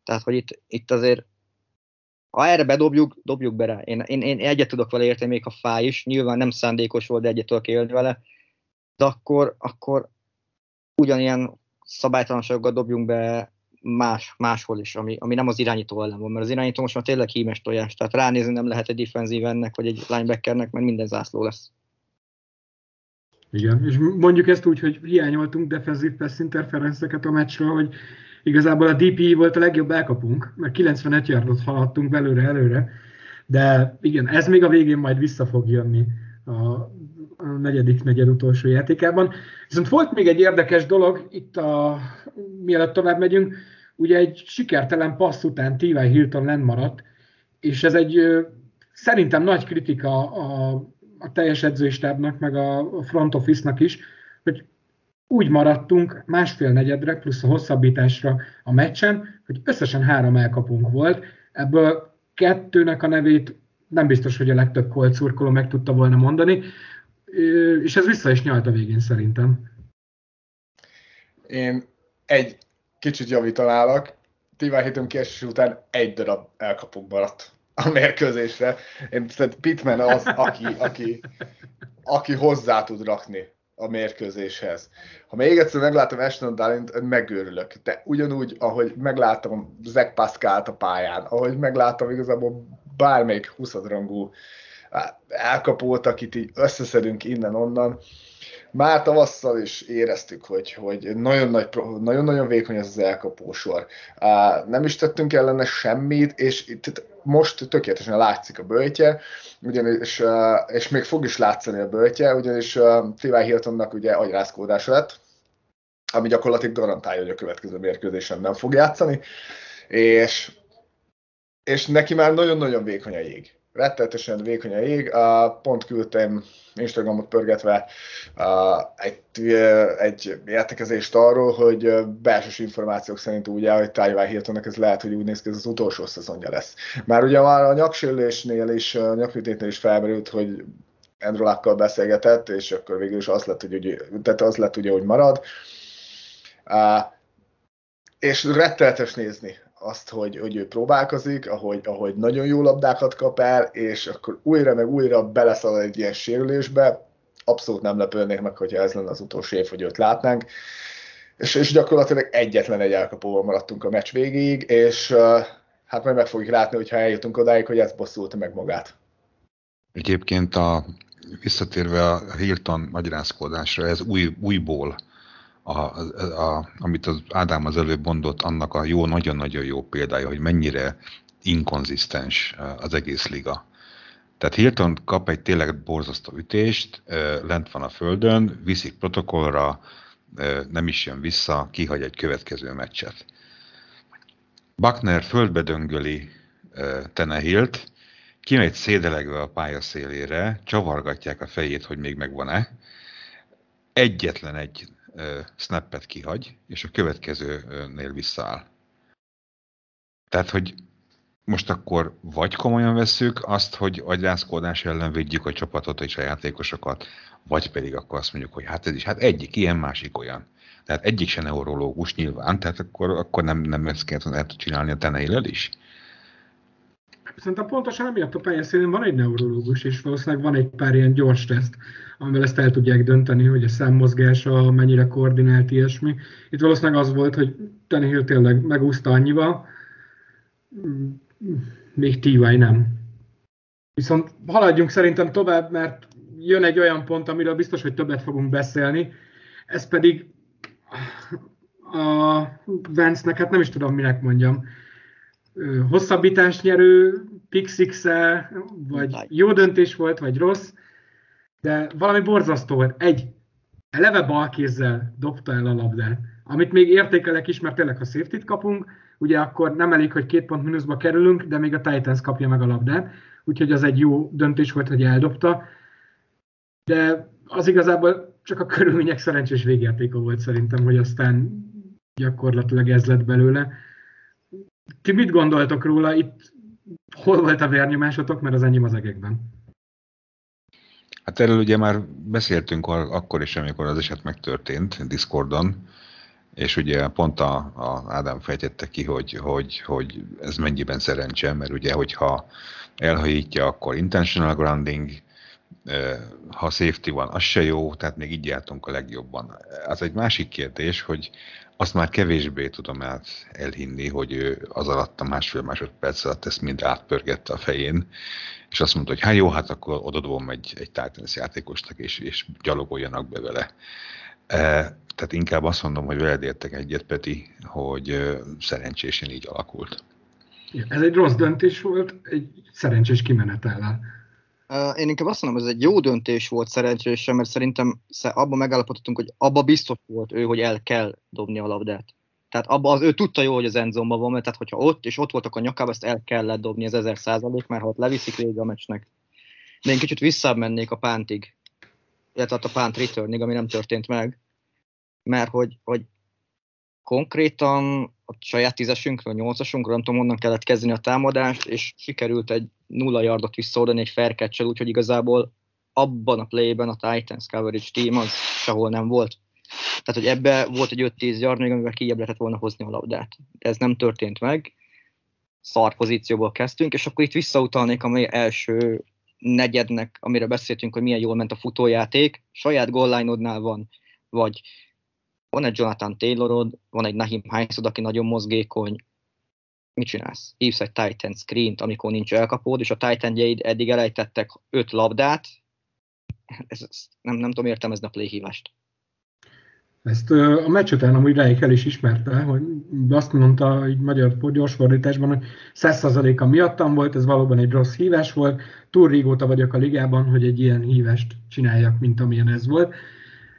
Tehát, hogy itt, itt azért ha erre bedobjuk, dobjuk be rá. Én, én, én egyet tudok vele érteni, még ha fáj is, nyilván nem szándékos volt, de egyet tudok élni vele, de akkor, akkor ugyanilyen szabálytalanságokat dobjunk be más, máshol is, ami, ami nem az irányító ellen van, mert az irányító most már tényleg hímes tojás, tehát ránézni nem lehet egy defenzív ennek, vagy egy linebackernek, mert minden zászló lesz. Igen, és mondjuk ezt úgy, hogy hiányoltunk defenzív pass interferenceket a meccsről, hogy igazából a DPI volt a legjobb elkapunk, mert 95 yardot haladtunk belőle előre, de igen, ez még a végén majd vissza fog jönni a, negyedik, negyed utolsó játékában. Viszont volt még egy érdekes dolog, itt a, mielőtt tovább megyünk, ugye egy sikertelen passz után T.Y. Hilton lenn maradt, és ez egy szerintem nagy kritika a a teljes edzőstábnak, meg a front office-nak is, hogy úgy maradtunk másfél negyedre, plusz a hosszabbításra a meccsen, hogy összesen három elkapunk volt. Ebből kettőnek a nevét nem biztos, hogy a legtöbb Colt szurkoló meg tudta volna mondani, és ez vissza is nyalt a végén szerintem. Én egy kicsit javítanálak. Tivá hétünk kiesés után egy darab elkapunk maradt a mérkőzésre. Én szerintem Pittman az, aki, aki, aki hozzá tud rakni a mérkőzéshez. Ha még egyszer meglátom Ashton Darlint, megőrülök. De ugyanúgy, ahogy meglátom Zach Pascal-t a pályán, ahogy meglátom igazából bármelyik 20 rangú elkapót, akit így összeszedünk innen-onnan, már tavasszal is éreztük, hogy, hogy nagyon, nagy, nagyon-nagyon vékony ez az elkapósor. Nem is tettünk ellene semmit, és itt most tökéletesen látszik a böltje, ugyanis, és még fog is látszani a böltje, ugyanis T.Y. Hiltonnak ugye agyrázkódása lett, ami gyakorlatilag garantálja, hogy a következő mérkőzésen nem fog játszani, és és neki már nagyon-nagyon vékony a jég. Rettetesen vékony a jég. Pont küldtem Instagramot pörgetve egy, egy értekezést arról, hogy belsős információk szerint úgy áll, hogy Tyler Hiltonnak ez lehet, hogy úgy néz ki, ez az utolsó szezonja lesz. Már ugye már a nyaksérülésnél is, a nyakütétnél is felmerült, hogy Andrew Luck-kal beszélgetett, és akkor végül is az lett, hogy, tehát az lett ugye, hogy marad. Uh, és rettenetes nézni azt, hogy, hogy ő próbálkozik, ahogy, ahogy nagyon jó labdákat kap el, és akkor újra meg újra beleszalad egy ilyen sérülésbe. Abszolút nem lepődnék meg, hogyha ez lenne az utolsó év, hogy őt látnánk. És, és gyakorlatilag egyetlen egy elkapóval maradtunk a meccs végéig, és hát majd meg fogjuk látni, hogyha eljutunk odáig, hogy ez bosszulta meg magát. Egyébként a, visszatérve a Hilton magyarázkodásra, ez új, újból a, a, amit az Ádám az előbb mondott, annak a jó, nagyon-nagyon jó példája, hogy mennyire inkonzisztens az egész liga. Tehát Hilton kap egy tényleg borzasztó ütést, lent van a földön, viszik protokollra, nem is jön vissza, kihagy egy következő meccset. Buckner földbe döngöli Tenehilt, kimegy szédelegve a pálya szélére, csavargatják a fejét, hogy még megvan-e, egyetlen egy snappet kihagy, és a következőnél visszaáll. Tehát, hogy most akkor vagy komolyan veszük azt, hogy agyrászkódás ellen védjük a csapatot és a játékosokat, vagy pedig akkor azt mondjuk, hogy hát ez is, hát egyik ilyen, másik olyan. Tehát egyik se neurológus nyilván, tehát akkor, akkor nem, nem ezt kellett el csinálni a teneilel is. Szerintem pontosan emiatt a pályaszínén van egy neurológus, és valószínűleg van egy pár ilyen gyors teszt, amivel ezt el tudják dönteni, hogy a szemmozgása mennyire koordinált ilyesmi. Itt valószínűleg az volt, hogy Tannehill tényleg megúszta annyival, még TY nem. Viszont haladjunk szerintem tovább, mert jön egy olyan pont, amiről biztos, hogy többet fogunk beszélni, ez pedig a Vance-nek, hát nem is tudom, minek mondjam, hosszabbítás nyerő, pixix vagy jó döntés volt, vagy rossz, de valami borzasztó volt. Egy, eleve balkézzel dobta el a labdát, amit még értékelek is, mert tényleg, ha safety kapunk, ugye akkor nem elég, hogy két pont mínuszba kerülünk, de még a Titans kapja meg a labdát, úgyhogy az egy jó döntés volt, hogy eldobta. De az igazából csak a körülmények szerencsés végjátéka volt szerintem, hogy aztán gyakorlatilag ez lett belőle. Ti mit gondoltok róla? Itt hol volt a vérnyomásotok, mert az enyém az egekben. Hát erről ugye már beszéltünk akkor is, amikor az eset megtörtént Discordon, és ugye pont a, a Ádám fejtette ki, hogy, hogy, hogy ez mennyiben szerencse, mert ugye, hogyha elhajítja, akkor intentional grounding, ha safety van, az se jó, tehát még így jártunk a legjobban. Az egy másik kérdés, hogy azt már kevésbé tudom el, elhinni, hogy ő az alatt a másfél másodperc alatt ezt mind átpörgette a fején, és azt mondta, hogy hát jó, hát akkor odadobom egy, egy Titans játékosnak, és, és gyalogoljanak be vele. E, tehát inkább azt mondom, hogy veled értek egyet, Peti, hogy e, szerencsésen így alakult. Ez egy rossz döntés volt, egy szerencsés kimenetellel. Én inkább azt mondom, hogy ez egy jó döntés volt szerencsésen, mert szerintem abban megállapodtunk, hogy abba biztos volt ő, hogy el kell dobni a labdát. Tehát abba az, ő tudta jó, hogy az endzomban van, mert tehát hogyha ott és ott voltak a nyakában, ezt el kellett dobni az ezer százalék, mert ha ott leviszik végig a meccsnek. De én kicsit visszamennék a pántig, illetve a pánt returnig, ami nem történt meg, mert hogy, hogy konkrétan a saját tízesünkről, nyolcasunkról, nem tudom, onnan kellett kezdeni a támadást, és sikerült egy nulla yardot visszaoldani egy fair catch úgyhogy igazából abban a playben a Titans coverage team az sehol nem volt. Tehát, hogy ebbe volt egy 5-10 yard még, amivel kijebb lehetett volna hozni a labdát. De ez nem történt meg. Szar pozícióból kezdtünk, és akkor itt visszautalnék a első negyednek, amire beszéltünk, hogy milyen jól ment a futójáték. Saját goal van, vagy van egy Jonathan Taylorod, van egy Nahim Hinesod, aki nagyon mozgékony, mit csinálsz? Hívsz egy Titan screen amikor nincs elkapód, és a titan eddig elejtettek öt labdát, ez, ez, nem, nem tudom értelmezni a play hívást. Ezt a meccs után amúgy Reik el is ismerte, hogy azt mondta egy magyar gyorsfordításban, hogy 100%-a miattam volt, ez valóban egy rossz hívás volt, túl régóta vagyok a ligában, hogy egy ilyen hívást csináljak, mint amilyen ez volt.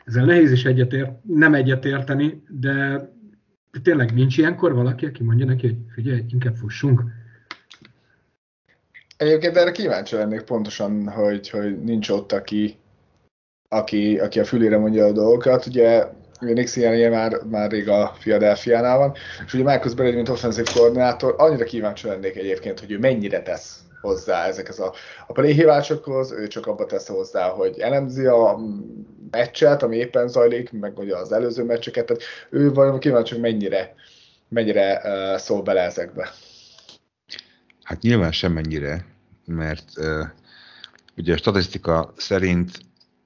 Ezzel nehéz is egyetért, nem egyetérteni, de tényleg nincs ilyenkor valaki, aki mondja neki, hogy figyelj, inkább fussunk. Egyébként erre kíváncsi lennék pontosan, hogy, hogy nincs ott, aki, aki, aki a fülére mondja a dolgokat. Ugye Nix ilyen már, már rég a Philadelphia-nál van, és ugye Marcus Brady, mint offenzív koordinátor, annyira kíváncsi lennék egyébként, hogy ő mennyire tesz hozzá ezekhez a, a playhívásokhoz, ő csak abba tesz hozzá, hogy elemzi a meccset, ami éppen zajlik, meg ugye az előző meccseket, tehát ő valami kíváncsi, hogy mennyire, mennyire uh, szól bele ezekbe. Hát nyilván semennyire, mert uh, ugye a statisztika szerint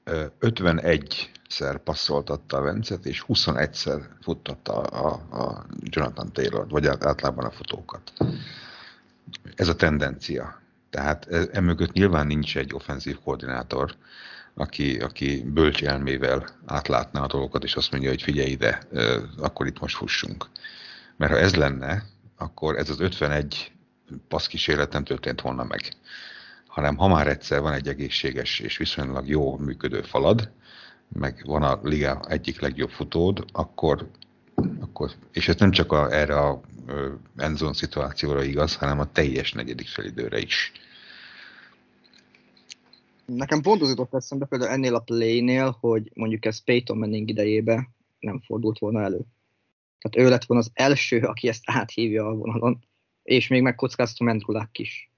uh, 51-szer passzoltatta a Vencet, és 21-szer futtatta a, a Jonathan Taylor, vagy általában a futókat. Ez a tendencia. Tehát emögött nyilván nincs egy offenzív koordinátor, aki, aki bölcs elmével átlátná a dolgokat, és azt mondja, hogy figyelj ide, akkor itt most fussunk. Mert ha ez lenne, akkor ez az 51 passzkísérlet nem történt volna meg. Hanem ha már egyszer van egy egészséges és viszonylag jó működő falad, meg van a liga egyik legjobb futód, akkor, akkor és ez nem csak a, erre a endzone szituációra igaz, hanem a teljes negyedik felidőre is. Nekem pont az jutott eszembe például ennél a playnél, hogy mondjuk ez Peyton Manning idejébe nem fordult volna elő. Tehát ő lett volna az első, aki ezt áthívja a vonalon, és még megkockázta Mendrulák is.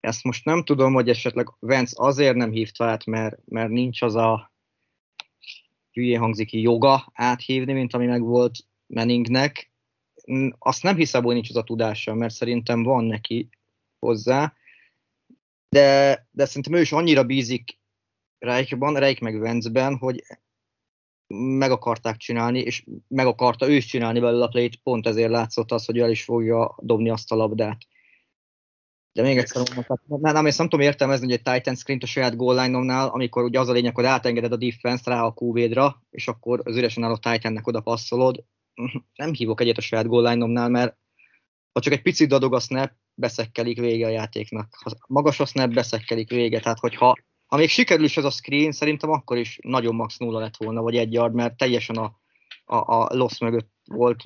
Ezt most nem tudom, hogy esetleg Vance azért nem hívta át, mert, mert nincs az a hülyén hangzik joga áthívni, mint ami meg volt Manningnek. Azt nem hiszem, hogy nincs az a tudása, mert szerintem van neki hozzá, de, de szerintem ő is annyira bízik Reichban, Reich meg Venzben, hogy meg akarták csinálni, és meg akarta ő is csinálni belőle a play pont ezért látszott az, hogy el is fogja dobni azt a labdát. De még egyszer mondom, nem, nem, ezt nem tudom értelmezni, hogy egy Titan screen a saját goal line amikor ugye az a lényeg, hogy átengeded a defense rá a qv és akkor az üresen álló Titannek oda passzolod. Nem hívok egyet a saját goal line mert ha csak egy picit dadog a snap, beszekkelik vége a játéknak. Ha magas a snap, beszekkelik vége. Tehát, hogyha ha még sikerül is ez a screen, szerintem akkor is nagyon max nulla lett volna, vagy egy yard, mert teljesen a, a, a loss mögött volt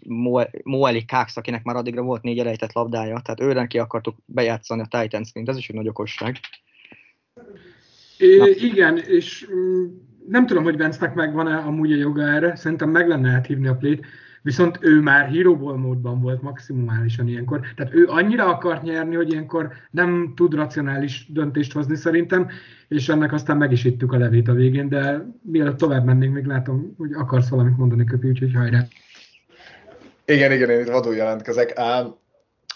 Moeli Cox, akinek már addigra volt négy elejtett labdája, tehát őre ki akartuk bejátszani a Titan screen ez is egy nagy okosság. É, igen, és mm, nem tudom, hogy Vance-nek megvan-e amúgy a joga erre, szerintem meg lenne áthívni a plét, viszont ő már híróból módban volt maximálisan ilyenkor. Tehát ő annyira akart nyerni, hogy ilyenkor nem tud racionális döntést hozni szerintem, és ennek aztán meg is ittük a levét a végén, de mielőtt tovább mennénk, még látom, hogy akarsz valamit mondani, Köpi, úgyhogy hajrá. Igen, igen, én itt vadul jelentkezek.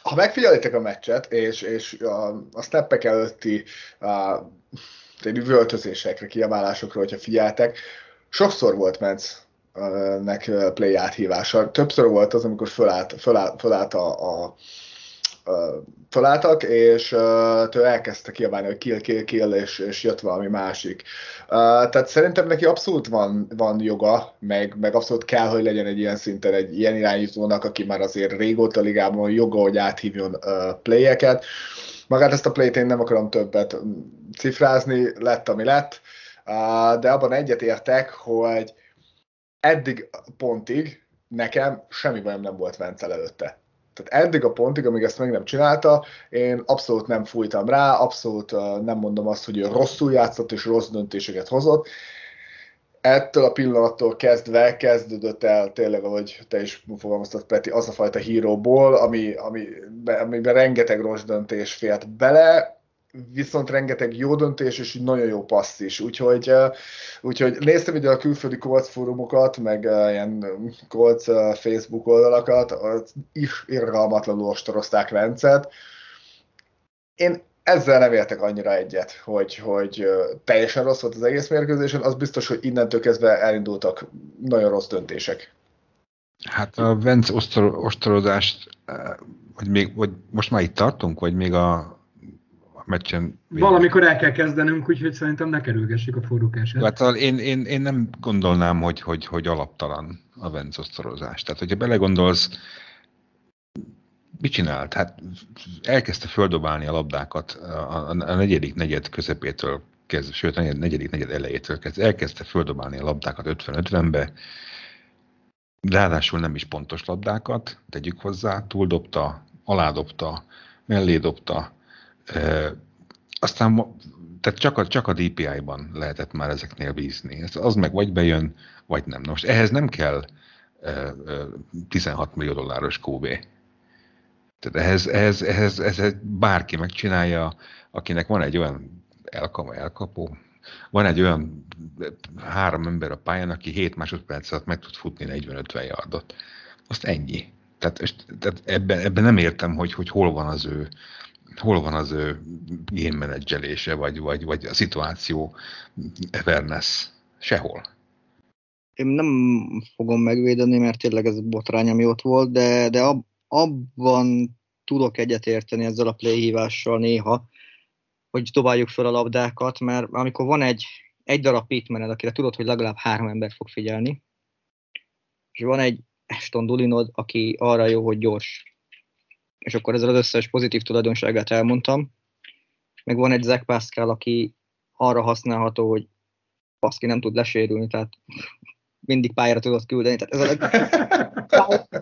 Ha megfigyelitek a meccset, és, és a, a steppek előtti a, üvöltözésekre, kiabálásokra, hogyha figyeltek, sokszor volt Menc nek play áthívása. Többször volt az, amikor fölállt, fölállt, fölállt a, a fölálltak, és ő elkezdte kiabálni, hogy kill, kill, kill, és, és jött valami másik. Tehát szerintem neki abszolút van, van joga, meg, meg abszolút kell, hogy legyen egy ilyen szinten egy ilyen irányítónak, aki már azért régóta ligában joga, hogy áthívjon playeket. Magát ezt a playt én nem akarom többet cifrázni, lett, ami lett, de abban egyet értek, hogy eddig pontig nekem semmi bajom nem volt Vencel előtte. Tehát eddig a pontig, amíg ezt meg nem csinálta, én abszolút nem fújtam rá, abszolút nem mondom azt, hogy ő rosszul játszott és rossz döntéseket hozott. Ettől a pillanattól kezdve kezdődött el tényleg, ahogy te is fogalmaztad, Peti, az a fajta híróból, ami, ami, amiben rengeteg rossz döntés fért bele, viszont rengeteg jó döntés és egy nagyon jó passz is. Úgyhogy, úgyhogy néztem ide a külföldi Colts fórumokat, meg ilyen Colts Facebook oldalakat, is irgalmatlanul ostorozták Vencet. Én ezzel nem értek annyira egyet, hogy, hogy teljesen rossz volt az egész mérkőzésen, az biztos, hogy innentől kezdve elindultak nagyon rossz döntések. Hát a Vence ostorozást, vagy, még, vagy most már itt tartunk, vagy még a meccsen... Valamikor el kell kezdenünk, úgyhogy szerintem ne kerülgessük a forrókását. Hát szóval én, én, én nem gondolnám, hogy, hogy, hogy alaptalan a vencosztorozás. Tehát, hogyha belegondolsz, mit csinált? Hát elkezdte földobálni a labdákat a, a negyedik negyed közepétől kezdve, sőt, a negyedik negyed elejétől kezdve, elkezdte földobálni a labdákat 50-50-be, ráadásul nem is pontos labdákat, tegyük hozzá, túldobta, aládobta, mellé dobta, Aztán tehát csak a, csak a DPI-ban lehetett már ezeknél bízni. Ez, az meg vagy bejön, vagy nem. most ehhez nem kell 16 millió dolláros QB. Tehát ehhez, ehhez, ehhez, ehhez bárki megcsinálja, akinek van egy olyan elkapó, elkapó van egy olyan három ember a pályán, aki 7 másodperc alatt meg tud futni 40-50 yardot. Azt ennyi. Tehát, tehát ebben, ebben nem értem, hogy, hogy hol van az ő hol van az ő game menedzselése, vagy, vagy, vagy a szituáció awareness? Sehol. Én nem fogom megvédeni, mert tényleg ez botrány, ami ott volt, de, de ab, abban tudok egyetérteni ezzel a play hívással néha, hogy dobáljuk fel a labdákat, mert amikor van egy, egy darab pitmaned, akire tudod, hogy legalább három ember fog figyelni, és van egy Aston Dulinod, aki arra jó, hogy gyors, és akkor ezzel az összes pozitív tulajdonságát elmondtam, meg van egy Zach Pascal, aki arra használható, hogy Paszki nem tud lesérülni, tehát mindig pályára tudod küldeni. Tehát ez a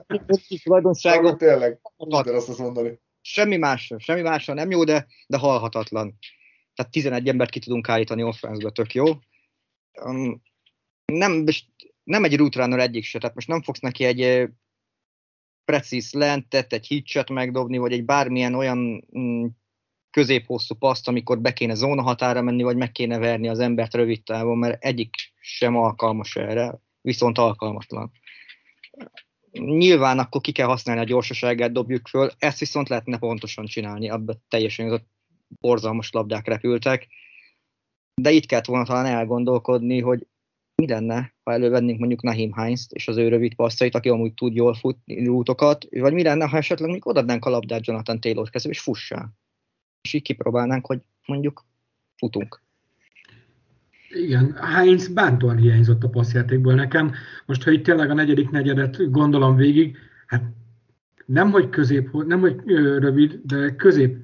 legjobb tulajdonsága. Tényleg, azt azt mondani. Semmi másra, semmi másra nem jó, de, de halhatatlan. Tehát 11 embert ki tudunk állítani offense tök jó. Um, nem, nem egy route runner egyik se, tehát most nem fogsz neki egy precíz lentet, egy hitchet megdobni, vagy egy bármilyen olyan mm, középhosszú paszt, amikor be kéne zóna határa menni, vagy meg kéne verni az embert rövid távon, mert egyik sem alkalmas erre, viszont alkalmatlan. Nyilván akkor ki kell használni a gyorsaságát, dobjuk föl, ezt viszont lehetne pontosan csinálni, abban teljesen az borzalmas labdák repültek, de itt kellett volna talán elgondolkodni, hogy mi lenne, ha elővennénk mondjuk Nahim heinz és az ő rövid passzait, aki amúgy tud jól futni rútokat, vagy mi lenne, ha esetleg mondjuk odadnánk a labdát Jonathan Taylor kezébe, és fussál. És így kipróbálnánk, hogy mondjuk futunk. Igen, Heinz bántóan hiányzott a passzjátékból nekem. Most, ha itt tényleg a negyedik negyedet gondolom végig, hát nem hogy közép, nem hogy rövid, de közép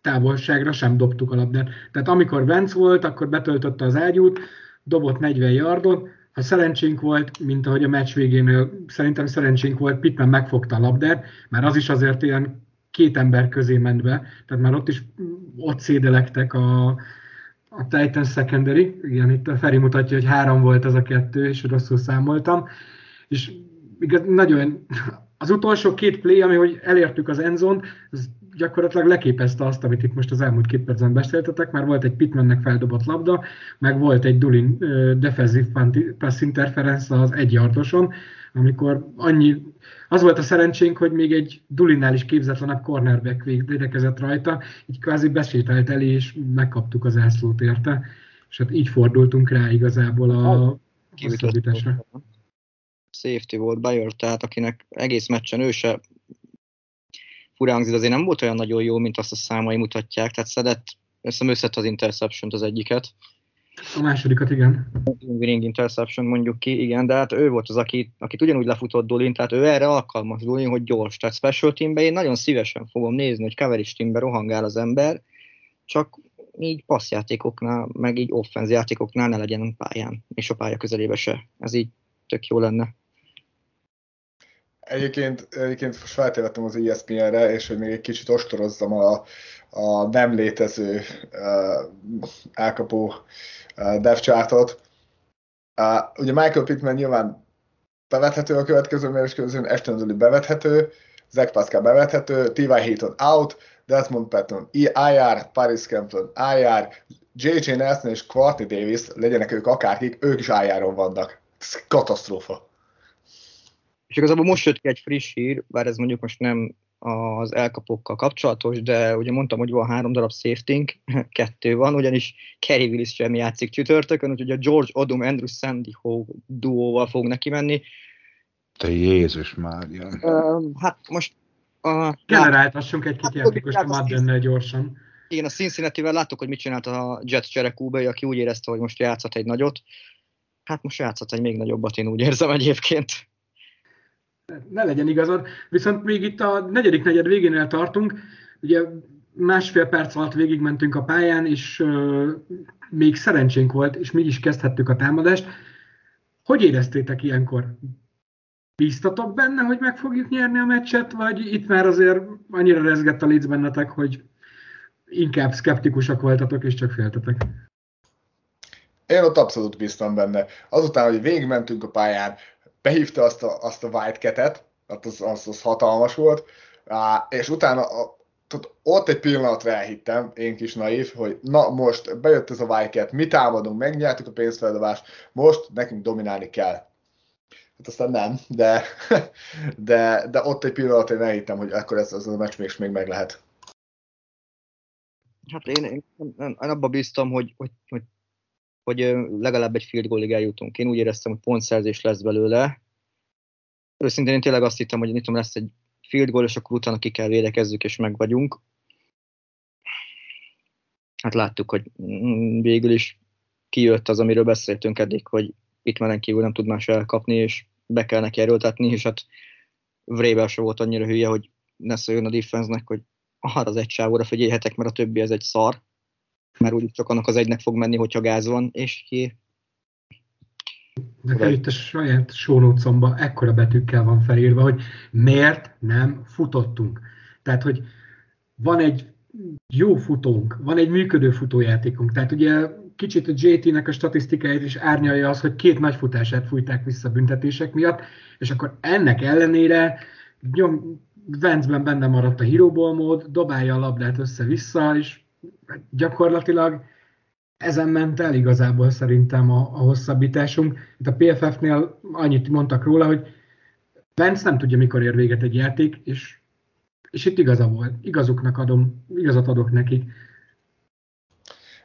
távolságra sem dobtuk a labdát. Tehát amikor Vence volt, akkor betöltötte az ágyút, dobott 40 yardot, ha szerencsénk volt, mint ahogy a meccs végén szerintem szerencsénk volt, Pittman megfogta a labdát, mert az is azért ilyen két ember közé ment be, tehát már ott is ott szédelektek a, a Titan secondary, igen, itt a Feri mutatja, hogy három volt az a kettő, és rosszul számoltam, és igaz, nagyon, az utolsó két play, ami hogy elértük az endzone, az gyakorlatilag leképezte azt, amit itt most az elmúlt két percben beszéltetek, mert volt egy Pitmannek feldobott labda, meg volt egy Dulin uh, defensive pass interference az egyardoson, amikor annyi, az volt a szerencsénk, hogy még egy Dulinnál is képzetlenebb cornerback védekezett rajta, így kvázi besétált elé, és megkaptuk az ászlót érte, és hát így fordultunk rá igazából a, a Safety volt Bayer, tehát akinek egész meccsen ő se fura hangzik, azért nem volt olyan nagyon jó, mint azt a számai mutatják, tehát szedett, össze az interception az egyiket. A másodikat, igen. Winning interception mondjuk ki, igen, de hát ő volt az, aki, akit ugyanúgy lefutott Dolin, tehát ő erre alkalmas Dolin, hogy gyors. Tehát special teamben én nagyon szívesen fogom nézni, hogy coverage teamben rohangál az ember, csak így passzjátékoknál, meg így offenz játékoknál ne legyen pályán, és a pálya közelébe se. Ez így tök jó lenne. Egyébként, egyébként most feltévettem az ESPN-re, és hogy még egy kicsit ostorozzam a, a nem létező uh, elkapó uh, dev chartot. Uh, ugye Michael Pittman nyilván bevethető a következő mérkőzőn, Ashton bevethető, Zach Pascal bevethető, T.Y. Heaton out, Desmond Patton IR, Paris Campbell IR, J.J. Nelson és Quartney Davis, legyenek ők akárkik, ők is IR-on vannak. Ez katasztrófa. És igazából most jött ki egy friss hír, bár ez mondjuk most nem az elkapókkal kapcsolatos, de ugye mondtam, hogy van három darab safety kettő van, ugyanis Kerry Willis sem játszik csütörtökön, úgyhogy a George Odom, Andrew Sandy Howe duóval fog neki menni. Te Jézus Mária. Uh, hát most... Uh, Generáltassunk egy-két hát, játékost a Maddennel gyorsan. Igen, a Cincinnati-vel láttuk, hogy mit csinált a Jet Cserekúbe, aki úgy érezte, hogy most játszhat egy nagyot. Hát most játszhat egy még nagyobbat, én úgy érzem egyébként ne legyen igazad. Viszont még itt a negyedik negyed végénél tartunk, ugye másfél perc alatt végigmentünk a pályán, és uh, még szerencsénk volt, és mi is kezdhettük a támadást. Hogy éreztétek ilyenkor? Bíztatok benne, hogy meg fogjuk nyerni a meccset, vagy itt már azért annyira rezgett a léc bennetek, hogy inkább szkeptikusak voltatok, és csak féltetek. Én ott abszolút bíztam benne. Azután, hogy végigmentünk a pályán, behívta azt a, azt a Wildcat-et, hát az, az, az hatalmas volt, és utána a, tehát ott egy pillanatra elhittem, én kis naív, hogy na most bejött ez a Wildcat, mi támadunk, megnyertük a pénzfeldobást, most nekünk dominálni kell. Hát aztán nem, de, de, de ott egy pillanatra én elhittem, hogy akkor ez, ez a meccs még, még meg lehet. Hát én, én, én abba bíztam, hogy, hogy, hogy, hogy legalább egy field goalig eljutunk. Én úgy éreztem, hogy pontszerzés lesz belőle. Őszintén én tényleg azt hittem, hogy itt lesz egy field goal, és akkor utána ki kell védekezzük, és meg vagyunk. Hát láttuk, hogy végül is kijött az, amiről beszéltünk eddig, hogy itt melen kívül nem tud más elkapni, és be kell neki erőltetni, és hát Vrébel se volt annyira hülye, hogy ne szóljon a defense hogy arra az egy sávóra figyeljetek, mert a többi ez egy szar, mert úgy csak annak az egynek fog menni, hogyha gáz van, és ki. Nekem itt a saját sónócomba ekkora betűkkel van felírva, hogy miért nem futottunk. Tehát, hogy van egy jó futónk, van egy működő futójátékunk. Tehát ugye kicsit a JT-nek a statisztikáját is árnyalja az, hogy két nagy futását fújták vissza büntetések miatt, és akkor ennek ellenére nyom, Vence-ben benne maradt a híróból mód, dobálja a labdát össze-vissza, és gyakorlatilag ezen ment el igazából szerintem a, a hosszabbításunk. Itt a PFF-nél annyit mondtak róla, hogy Vence nem tudja, mikor ér véget egy játék, és, és itt igaza volt. Igazuknak adom, igazat adok nekik.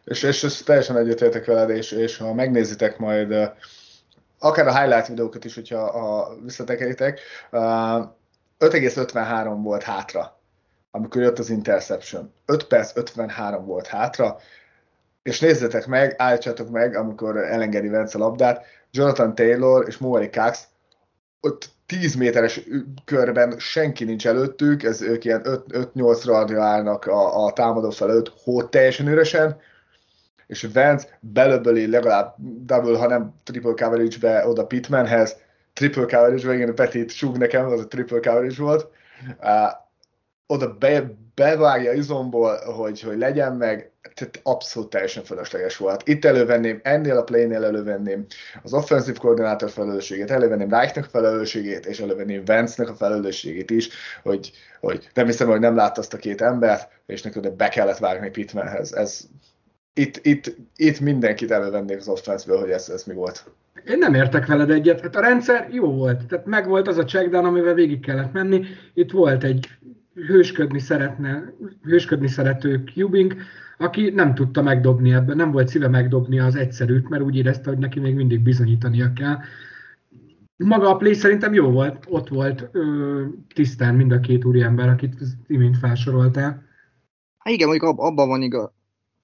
És, és ezt teljesen egyetértek veled, és, és ha megnézitek majd akár a highlight videókat is, hogyha ha visszatekeritek, 5,53 volt hátra, amikor jött az interception. 5 perc 53 volt hátra, és nézzétek meg, állítsatok meg, amikor elengedi Vence labdát, Jonathan Taylor és Moari Cox ott 10 méteres körben senki nincs előttük, ez ők ilyen 5-8 radra állnak a, a támadó felőtt, hót teljesen üresen, és Vance belöböli legalább double, ha nem triple coverage-be oda Pittmanhez, triple coverage-be, igen, Petit súg nekem, az a triple coverage volt, oda be, bevágja izomból, hogy, hogy legyen meg, tehát abszolút teljesen fölösleges volt. Itt elővenném, ennél a playnél elővenném az offensive koordinátor felelősségét, elővenném Reichnek felelősségét, és elővenném Vance-nek a felelősségét is, hogy, hogy nem hiszem, hogy nem látta azt a két embert, és neki be kellett vágni Pittmanhez. Ez, itt, itt, itt mindenkit elővennék az offenszből, hogy ez, ez mi volt. Én nem értek veled egyet. Hát a rendszer jó volt. Tehát megvolt az a checkdown, amivel végig kellett menni. Itt volt egy hősködni szeretne, hősködni szerető Cubing, aki nem tudta megdobni ebben, nem volt szíve megdobni az egyszerűt, mert úgy érezte, hogy neki még mindig bizonyítania kell. Maga a play szerintem jó volt, ott volt ö, tisztán mind a két úriember, akit imént felsoroltál. Hát igen, mondjuk abban van igaz,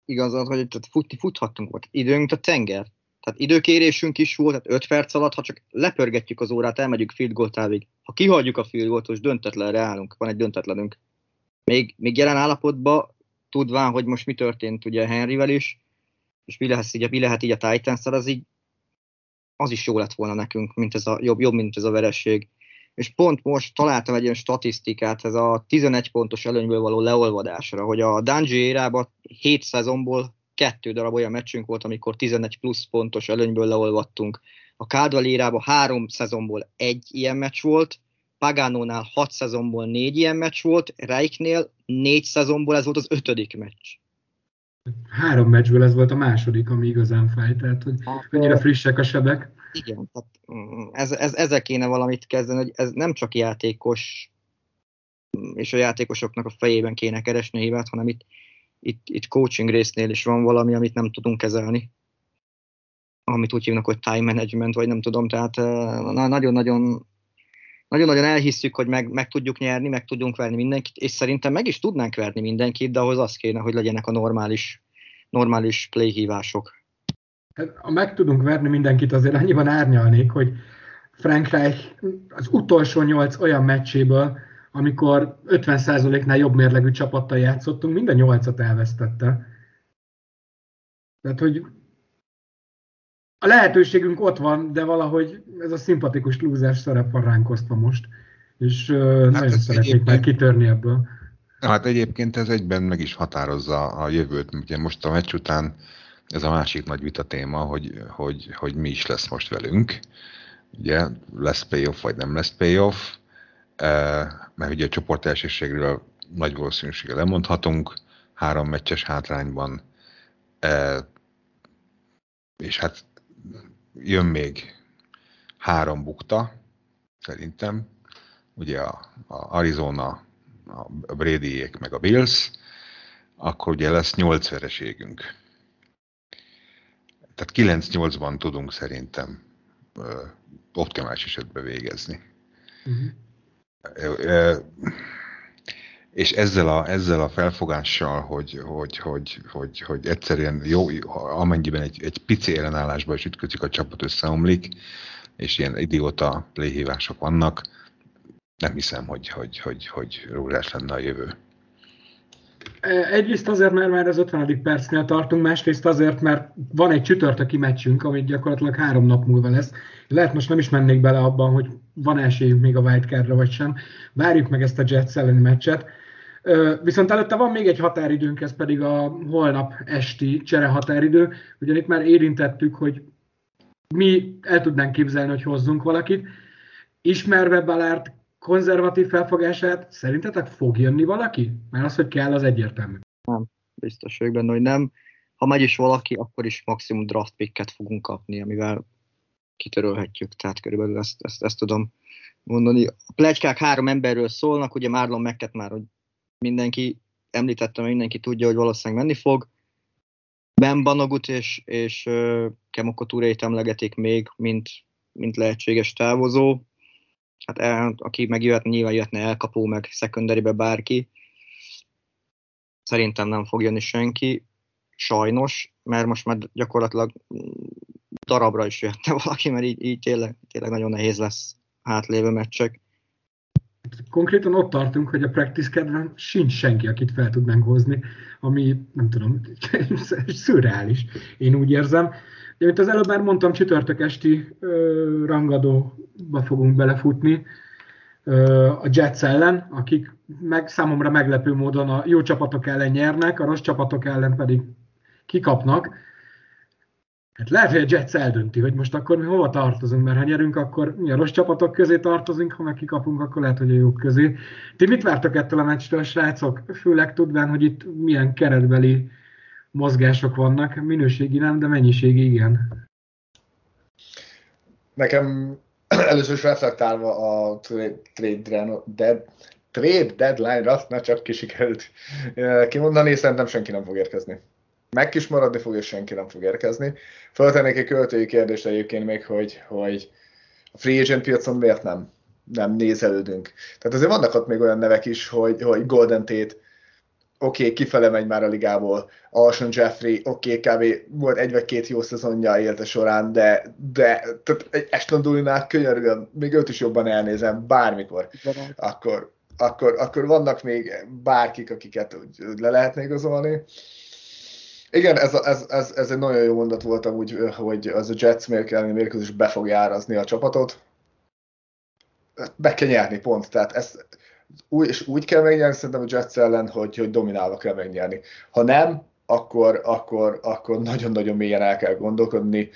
igazad, hogy fut, futhattunk, volt időnk, a tenger. Tehát időkérésünk is volt, tehát 5 perc alatt, ha csak lepörgetjük az órát, elmegyünk field goal távig. Ha kihagyjuk a field goal és döntetlenre állunk, van egy döntetlenünk. Még, még jelen állapotban, tudván, hogy most mi történt ugye Henryvel is, és mi lehet így, mi lehet így a titans az így az is jó lett volna nekünk, mint ez a, jobb, jobb, mint ez a veresség. És pont most találtam egy ilyen statisztikát, ez a 11 pontos előnyből való leolvadásra, hogy a Dungy érában 7 szezonból kettő darab olyan meccsünk volt, amikor 11 plusz pontos előnyből leolvadtunk. A Caldwell érában három szezonból egy ilyen meccs volt, Pagánónál hat szezonból négy ilyen meccs volt, Reiknél négy szezonból ez volt az ötödik meccs. Három meccsből ez volt a második, ami igazán fáj, tehát hogy mennyire frissek a sebek. Igen, tehát mm, ez, ez, ezzel kéne valamit kezdeni, hogy ez nem csak játékos, és a játékosoknak a fejében kéne keresni a hibát, hanem itt, itt, itt coaching résznél is van valami, amit nem tudunk kezelni. Amit úgy hívnak, hogy time management, vagy nem tudom, tehát nagyon-nagyon nagyon-nagyon elhisszük, hogy meg, meg tudjuk nyerni, meg tudjunk verni mindenkit, és szerintem meg is tudnánk verni mindenkit, de ahhoz az kéne, hogy legyenek a normális, normális playhívások. Hát, ha meg tudunk verni mindenkit, azért annyiban árnyalnék, hogy Frank Reich az utolsó nyolc olyan meccséből, amikor 50%-nál jobb mérlegű csapattal játszottunk, mind a nyolcat elvesztette. Tehát, hogy a lehetőségünk ott van, de valahogy ez a szimpatikus lúzás szerep van ránk osztva most. És hát nagyon szeretnék már kitörni ebből. Hát egyébként ez egyben meg is határozza a jövőt. Ugye most a meccs után ez a másik nagy vita téma, hogy, hogy, hogy mi is lesz most velünk. Ugye lesz payoff, vagy nem lesz payoff, mert ugye a csoport elsőségről nagy valószínűséggel lemondhatunk, három meccses hátrányban, és hát jön még három bukta, szerintem, ugye a, a Arizona, a Bradyék meg a Bills, akkor ugye lesz nyolc vereségünk. Tehát 9-8-ban tudunk szerintem optimális esetben végezni. Uh-huh. És ezzel a, ezzel a felfogással, hogy, hogy, hogy, hogy, hogy egyszerűen jó, amennyiben egy, egy pici ellenállásba is ütközik, a csapat összeomlik, és ilyen idióta playhívások vannak, nem hiszem, hogy, hogy, hogy, hogy rólás lenne a jövő. Egyrészt azért, mert már az 50. percnél tartunk, másrészt azért, mert van egy csütörtöki meccsünk, amit gyakorlatilag három nap múlva lesz. Lehet most nem is mennék bele abban, hogy van esélyünk még a wildcardra vagy sem. Várjuk meg ezt a Jets elleni meccset. Viszont előtte van még egy határidőnk, ez pedig a holnap esti csere határidő. Ugyan itt már érintettük, hogy mi el tudnánk képzelni, hogy hozzunk valakit. Ismerve Balárt konzervatív felfogását, szerintetek fog jönni valaki? Mert az, hogy kell, az egyértelmű. Nem, biztos vagyok benne, hogy nem. Ha megy is valaki, akkor is maximum draft picket fogunk kapni, amivel kitörölhetjük, tehát körülbelül ezt, ezt, ezt tudom mondani. A plegykák három emberről szólnak, ugye Marlon Meket már, hogy mindenki említettem, mindenki tudja, hogy valószínűleg menni fog. Ben Banogut és, és uh, Kemokotúrét emlegetik még, mint, mint lehetséges távozó hát el, aki megjöhetne, nyilván jöhetne elkapó, meg secondary bárki. Szerintem nem fog jönni senki, sajnos, mert most már gyakorlatilag darabra is jöhetne valaki, mert így, így tényleg, tényleg nagyon nehéz lesz hátlévő meccsek. Konkrétan ott tartunk, hogy a practice kedven sincs senki, akit fel tudnánk hozni, ami nem tudom, szürreális, én úgy érzem. De, mint az előbb már mondtam, csütörtök esti ö, rangadóba fogunk belefutni ö, a Jets ellen, akik meg, számomra meglepő módon a jó csapatok ellen nyernek, a rossz csapatok ellen pedig kikapnak. Hát lehet, hogy a Jets eldönti, hogy most akkor mi hova tartozunk, mert ha nyerünk, akkor mi a rossz csapatok közé tartozunk, ha meg kikapunk, akkor lehet, hogy a jók közé. Ti mit vártok ettől a meccstől, srácok? Főleg tudván, hogy itt milyen keretbeli mozgások vannak, minőségi nem, de mennyiségi igen. Nekem először is reflektálva a trade, dead, trade deadline-ra, ne csak kisikerült kimondani, szerintem senki nem fog érkezni. Meg is maradni fog, és senki nem fog érkezni. Föltennék egy költői kérdést egyébként még, hogy, hogy a free agent piacon miért nem, nem nézelődünk. Tehát azért vannak ott még olyan nevek is, hogy, hogy Golden Tate, oké, okay, kifele megy már a ligából, Alshon Jeffrey, oké, okay, kb. volt egy vagy két jó szezonja élte során, de, de tehát egy Ashton Dulinál könyörgöm, még őt is jobban elnézem, bármikor, akkor, akkor, akkor vannak még bárkik, akiket úgy, úgy le lehetne igazolni. Igen, ez, ez, ez, ez, egy nagyon jó mondat volt amúgy, hogy az a Jets mérkőzés be fog járazni a csapatot. Be kell nyerni, pont. Tehát ezt, úgy, és úgy kell megnyerni szerintem a Jets ellen, hogy, hogy dominálva kell megnyerni. Ha nem, akkor, akkor, akkor nagyon-nagyon mélyen el kell gondolkodni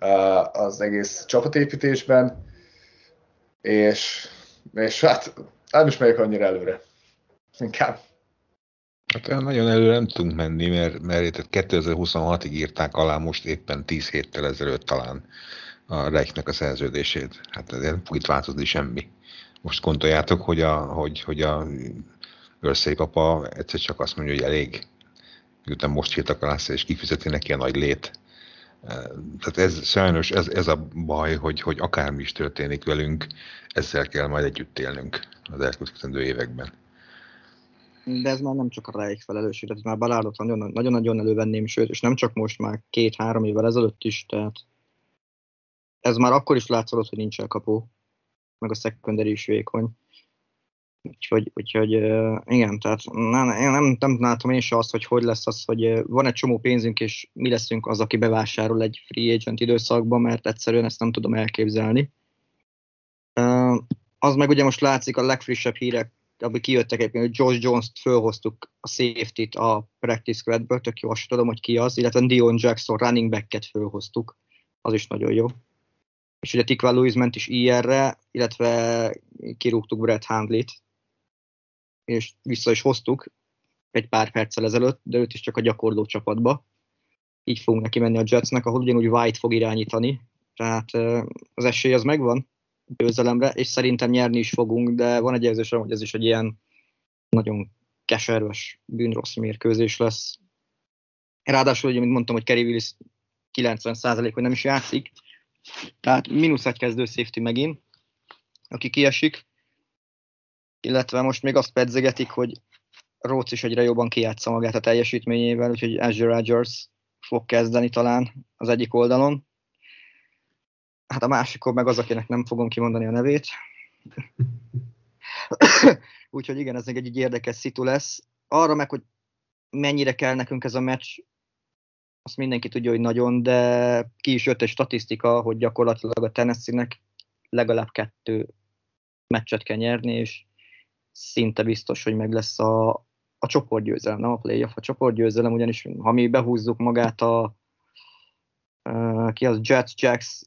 uh, az egész csapatépítésben, és, és hát nem is megyek annyira előre. Inkább. Hát nagyon előre nem tudunk menni, mert, mert 2026-ig írták alá most éppen 10 héttel ezelőtt talán a Reichnek a szerződését. Hát ezért nem fog itt változni semmi. Most gondoljátok, hogy a, hogy, hogy a őrszék apa egyszer csak azt mondja, hogy elég, miután most hívtak a és kifizeti neki a nagy lét. Tehát ez sajnos ez, ez a baj, hogy, hogy akármi is történik velünk, ezzel kell majd együtt élnünk az elkövetkezendő években. De ez már nem csak a Reich felelősség, ez már Balárdot nagyon-nagyon elővenném, sőt, és nem csak most, már két-három évvel ezelőtt is, tehát ez már akkor is látszott, hogy nincs elkapó meg a secondary is vékony. Úgyhogy, úgyhogy igen, tehát nem, nem, nem látom én se azt, hogy hogy lesz az, hogy van egy csomó pénzünk, és mi leszünk az, aki bevásárol egy free agent időszakban, mert egyszerűen ezt nem tudom elképzelni. Az meg ugye most látszik a legfrissebb hírek abban kijöttek egyébként, hogy Josh Jones-t fölhoztuk a safety-t a practice squadből, tök jó, azt tudom, hogy ki az, illetve Dion Jackson running back-et fölhoztuk, az is nagyon jó. És ugye Tikva Lewis ment is IR-re, illetve kirúgtuk Brett Handley-t, és vissza is hoztuk egy pár perccel ezelőtt, de őt is csak a gyakorló csapatba. Így fogunk neki menni a Jetsnek, ahol ugyanúgy White fog irányítani, tehát az esély az megvan győzelemre, és szerintem nyerni is fogunk, de van egy érzésem, hogy ez is egy ilyen nagyon keserves, bűnrossz mérkőzés lesz. Ráadásul, ugye, mint mondtam, hogy Kerry Willis 90% hogy nem is játszik, tehát mínusz egy kezdő safety megint, aki kiesik, illetve most még azt pedzegetik, hogy Rhodes is egyre jobban kijátsza magát a teljesítményével, úgyhogy Azure Rodgers fog kezdeni talán az egyik oldalon. Hát a másikon meg az, akinek nem fogom kimondani a nevét. úgyhogy igen, ez még egy, egy érdekes szitu lesz. Arra meg, hogy mennyire kell nekünk ez a meccs, azt mindenki tudja, hogy nagyon, de ki is jött egy statisztika, hogy gyakorlatilag a Tennessee-nek legalább kettő meccset kell nyerni, és szinte biztos, hogy meg lesz a, a csoportgyőzelem, nem a playoff, a csoportgyőzelem, ugyanis ha mi behúzzuk magát a uh, ki az Jets, Jacks,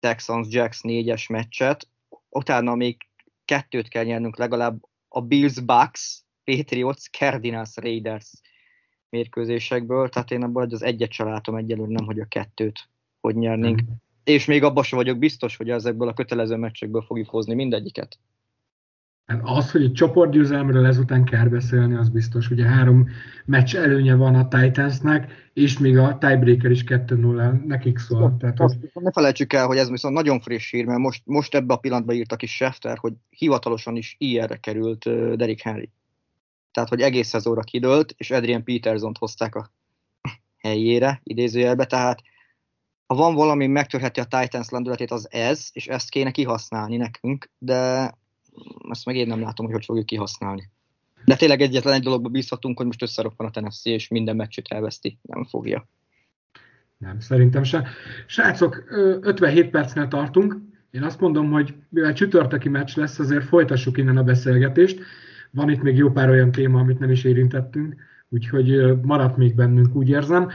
Texans, Jacks négyes meccset, utána még kettőt kell nyernünk legalább a Bills, Bucks, Patriots, Cardinals, Raiders mérkőzésekből, tehát én abban az egyet se látom egyelőre, nem hogy a kettőt hogy nyernénk. Mm. És még abban sem vagyok biztos, hogy ezekből a kötelező meccsekből fogjuk hozni mindegyiket. Hát az, hogy egy csoportgyőzelemről ezután kell beszélni, az biztos. Ugye három meccs előnye van a Titansnek, és még a tiebreaker is 2-0 nekik szól. Tehát, hogy... Ne felejtsük el, hogy ez viszont nagyon friss hír, mert most, most ebbe a pillanatban írtak is Schefter, hogy hivatalosan is IR-re került Derek Henry. Tehát, hogy egész szezóra kidőlt, és Adrian Peterson-t hozták a helyére, idézőjelbe, tehát ha van valami megtörheti a Titans lendületét, az ez, és ezt kéne kihasználni nekünk, de ezt meg én nem látom, hogy hogy fogjuk kihasználni. De tényleg egyetlen egy dologba bízhatunk, hogy most összeroppan a Tennessee, és minden meccset elveszti. Nem fogja. Nem, szerintem se. Srácok, 57 percnél tartunk. Én azt mondom, hogy mivel csütörtöki meccs lesz, azért folytassuk innen a beszélgetést. Van itt még jó pár olyan téma, amit nem is érintettünk, úgyhogy maradt még bennünk, úgy érzem.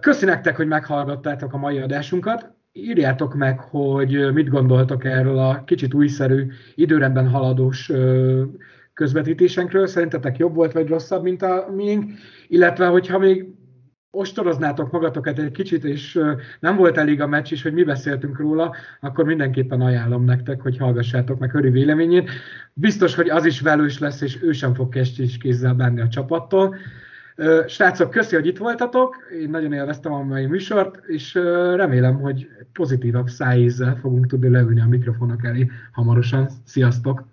Köszi nektek, hogy meghallgattátok a mai adásunkat írjátok meg, hogy mit gondoltok erről a kicsit újszerű, időrendben haladós közvetítésenkről. Szerintetek jobb volt, vagy rosszabb, mint a miénk? Illetve, hogyha még ostoroznátok magatokat egy kicsit, és nem volt elég a meccs is, hogy mi beszéltünk róla, akkor mindenképpen ajánlom nektek, hogy hallgassátok meg Höri véleményét. Biztos, hogy az is velős lesz, és ő sem fog kestés kézzel bánni a csapattól. Srácok, köszi, hogy itt voltatok, én nagyon élveztem a mai műsort, és remélem, hogy pozitívabb szájízzel fogunk tudni leülni a mikrofonok elé hamarosan. Sziasztok!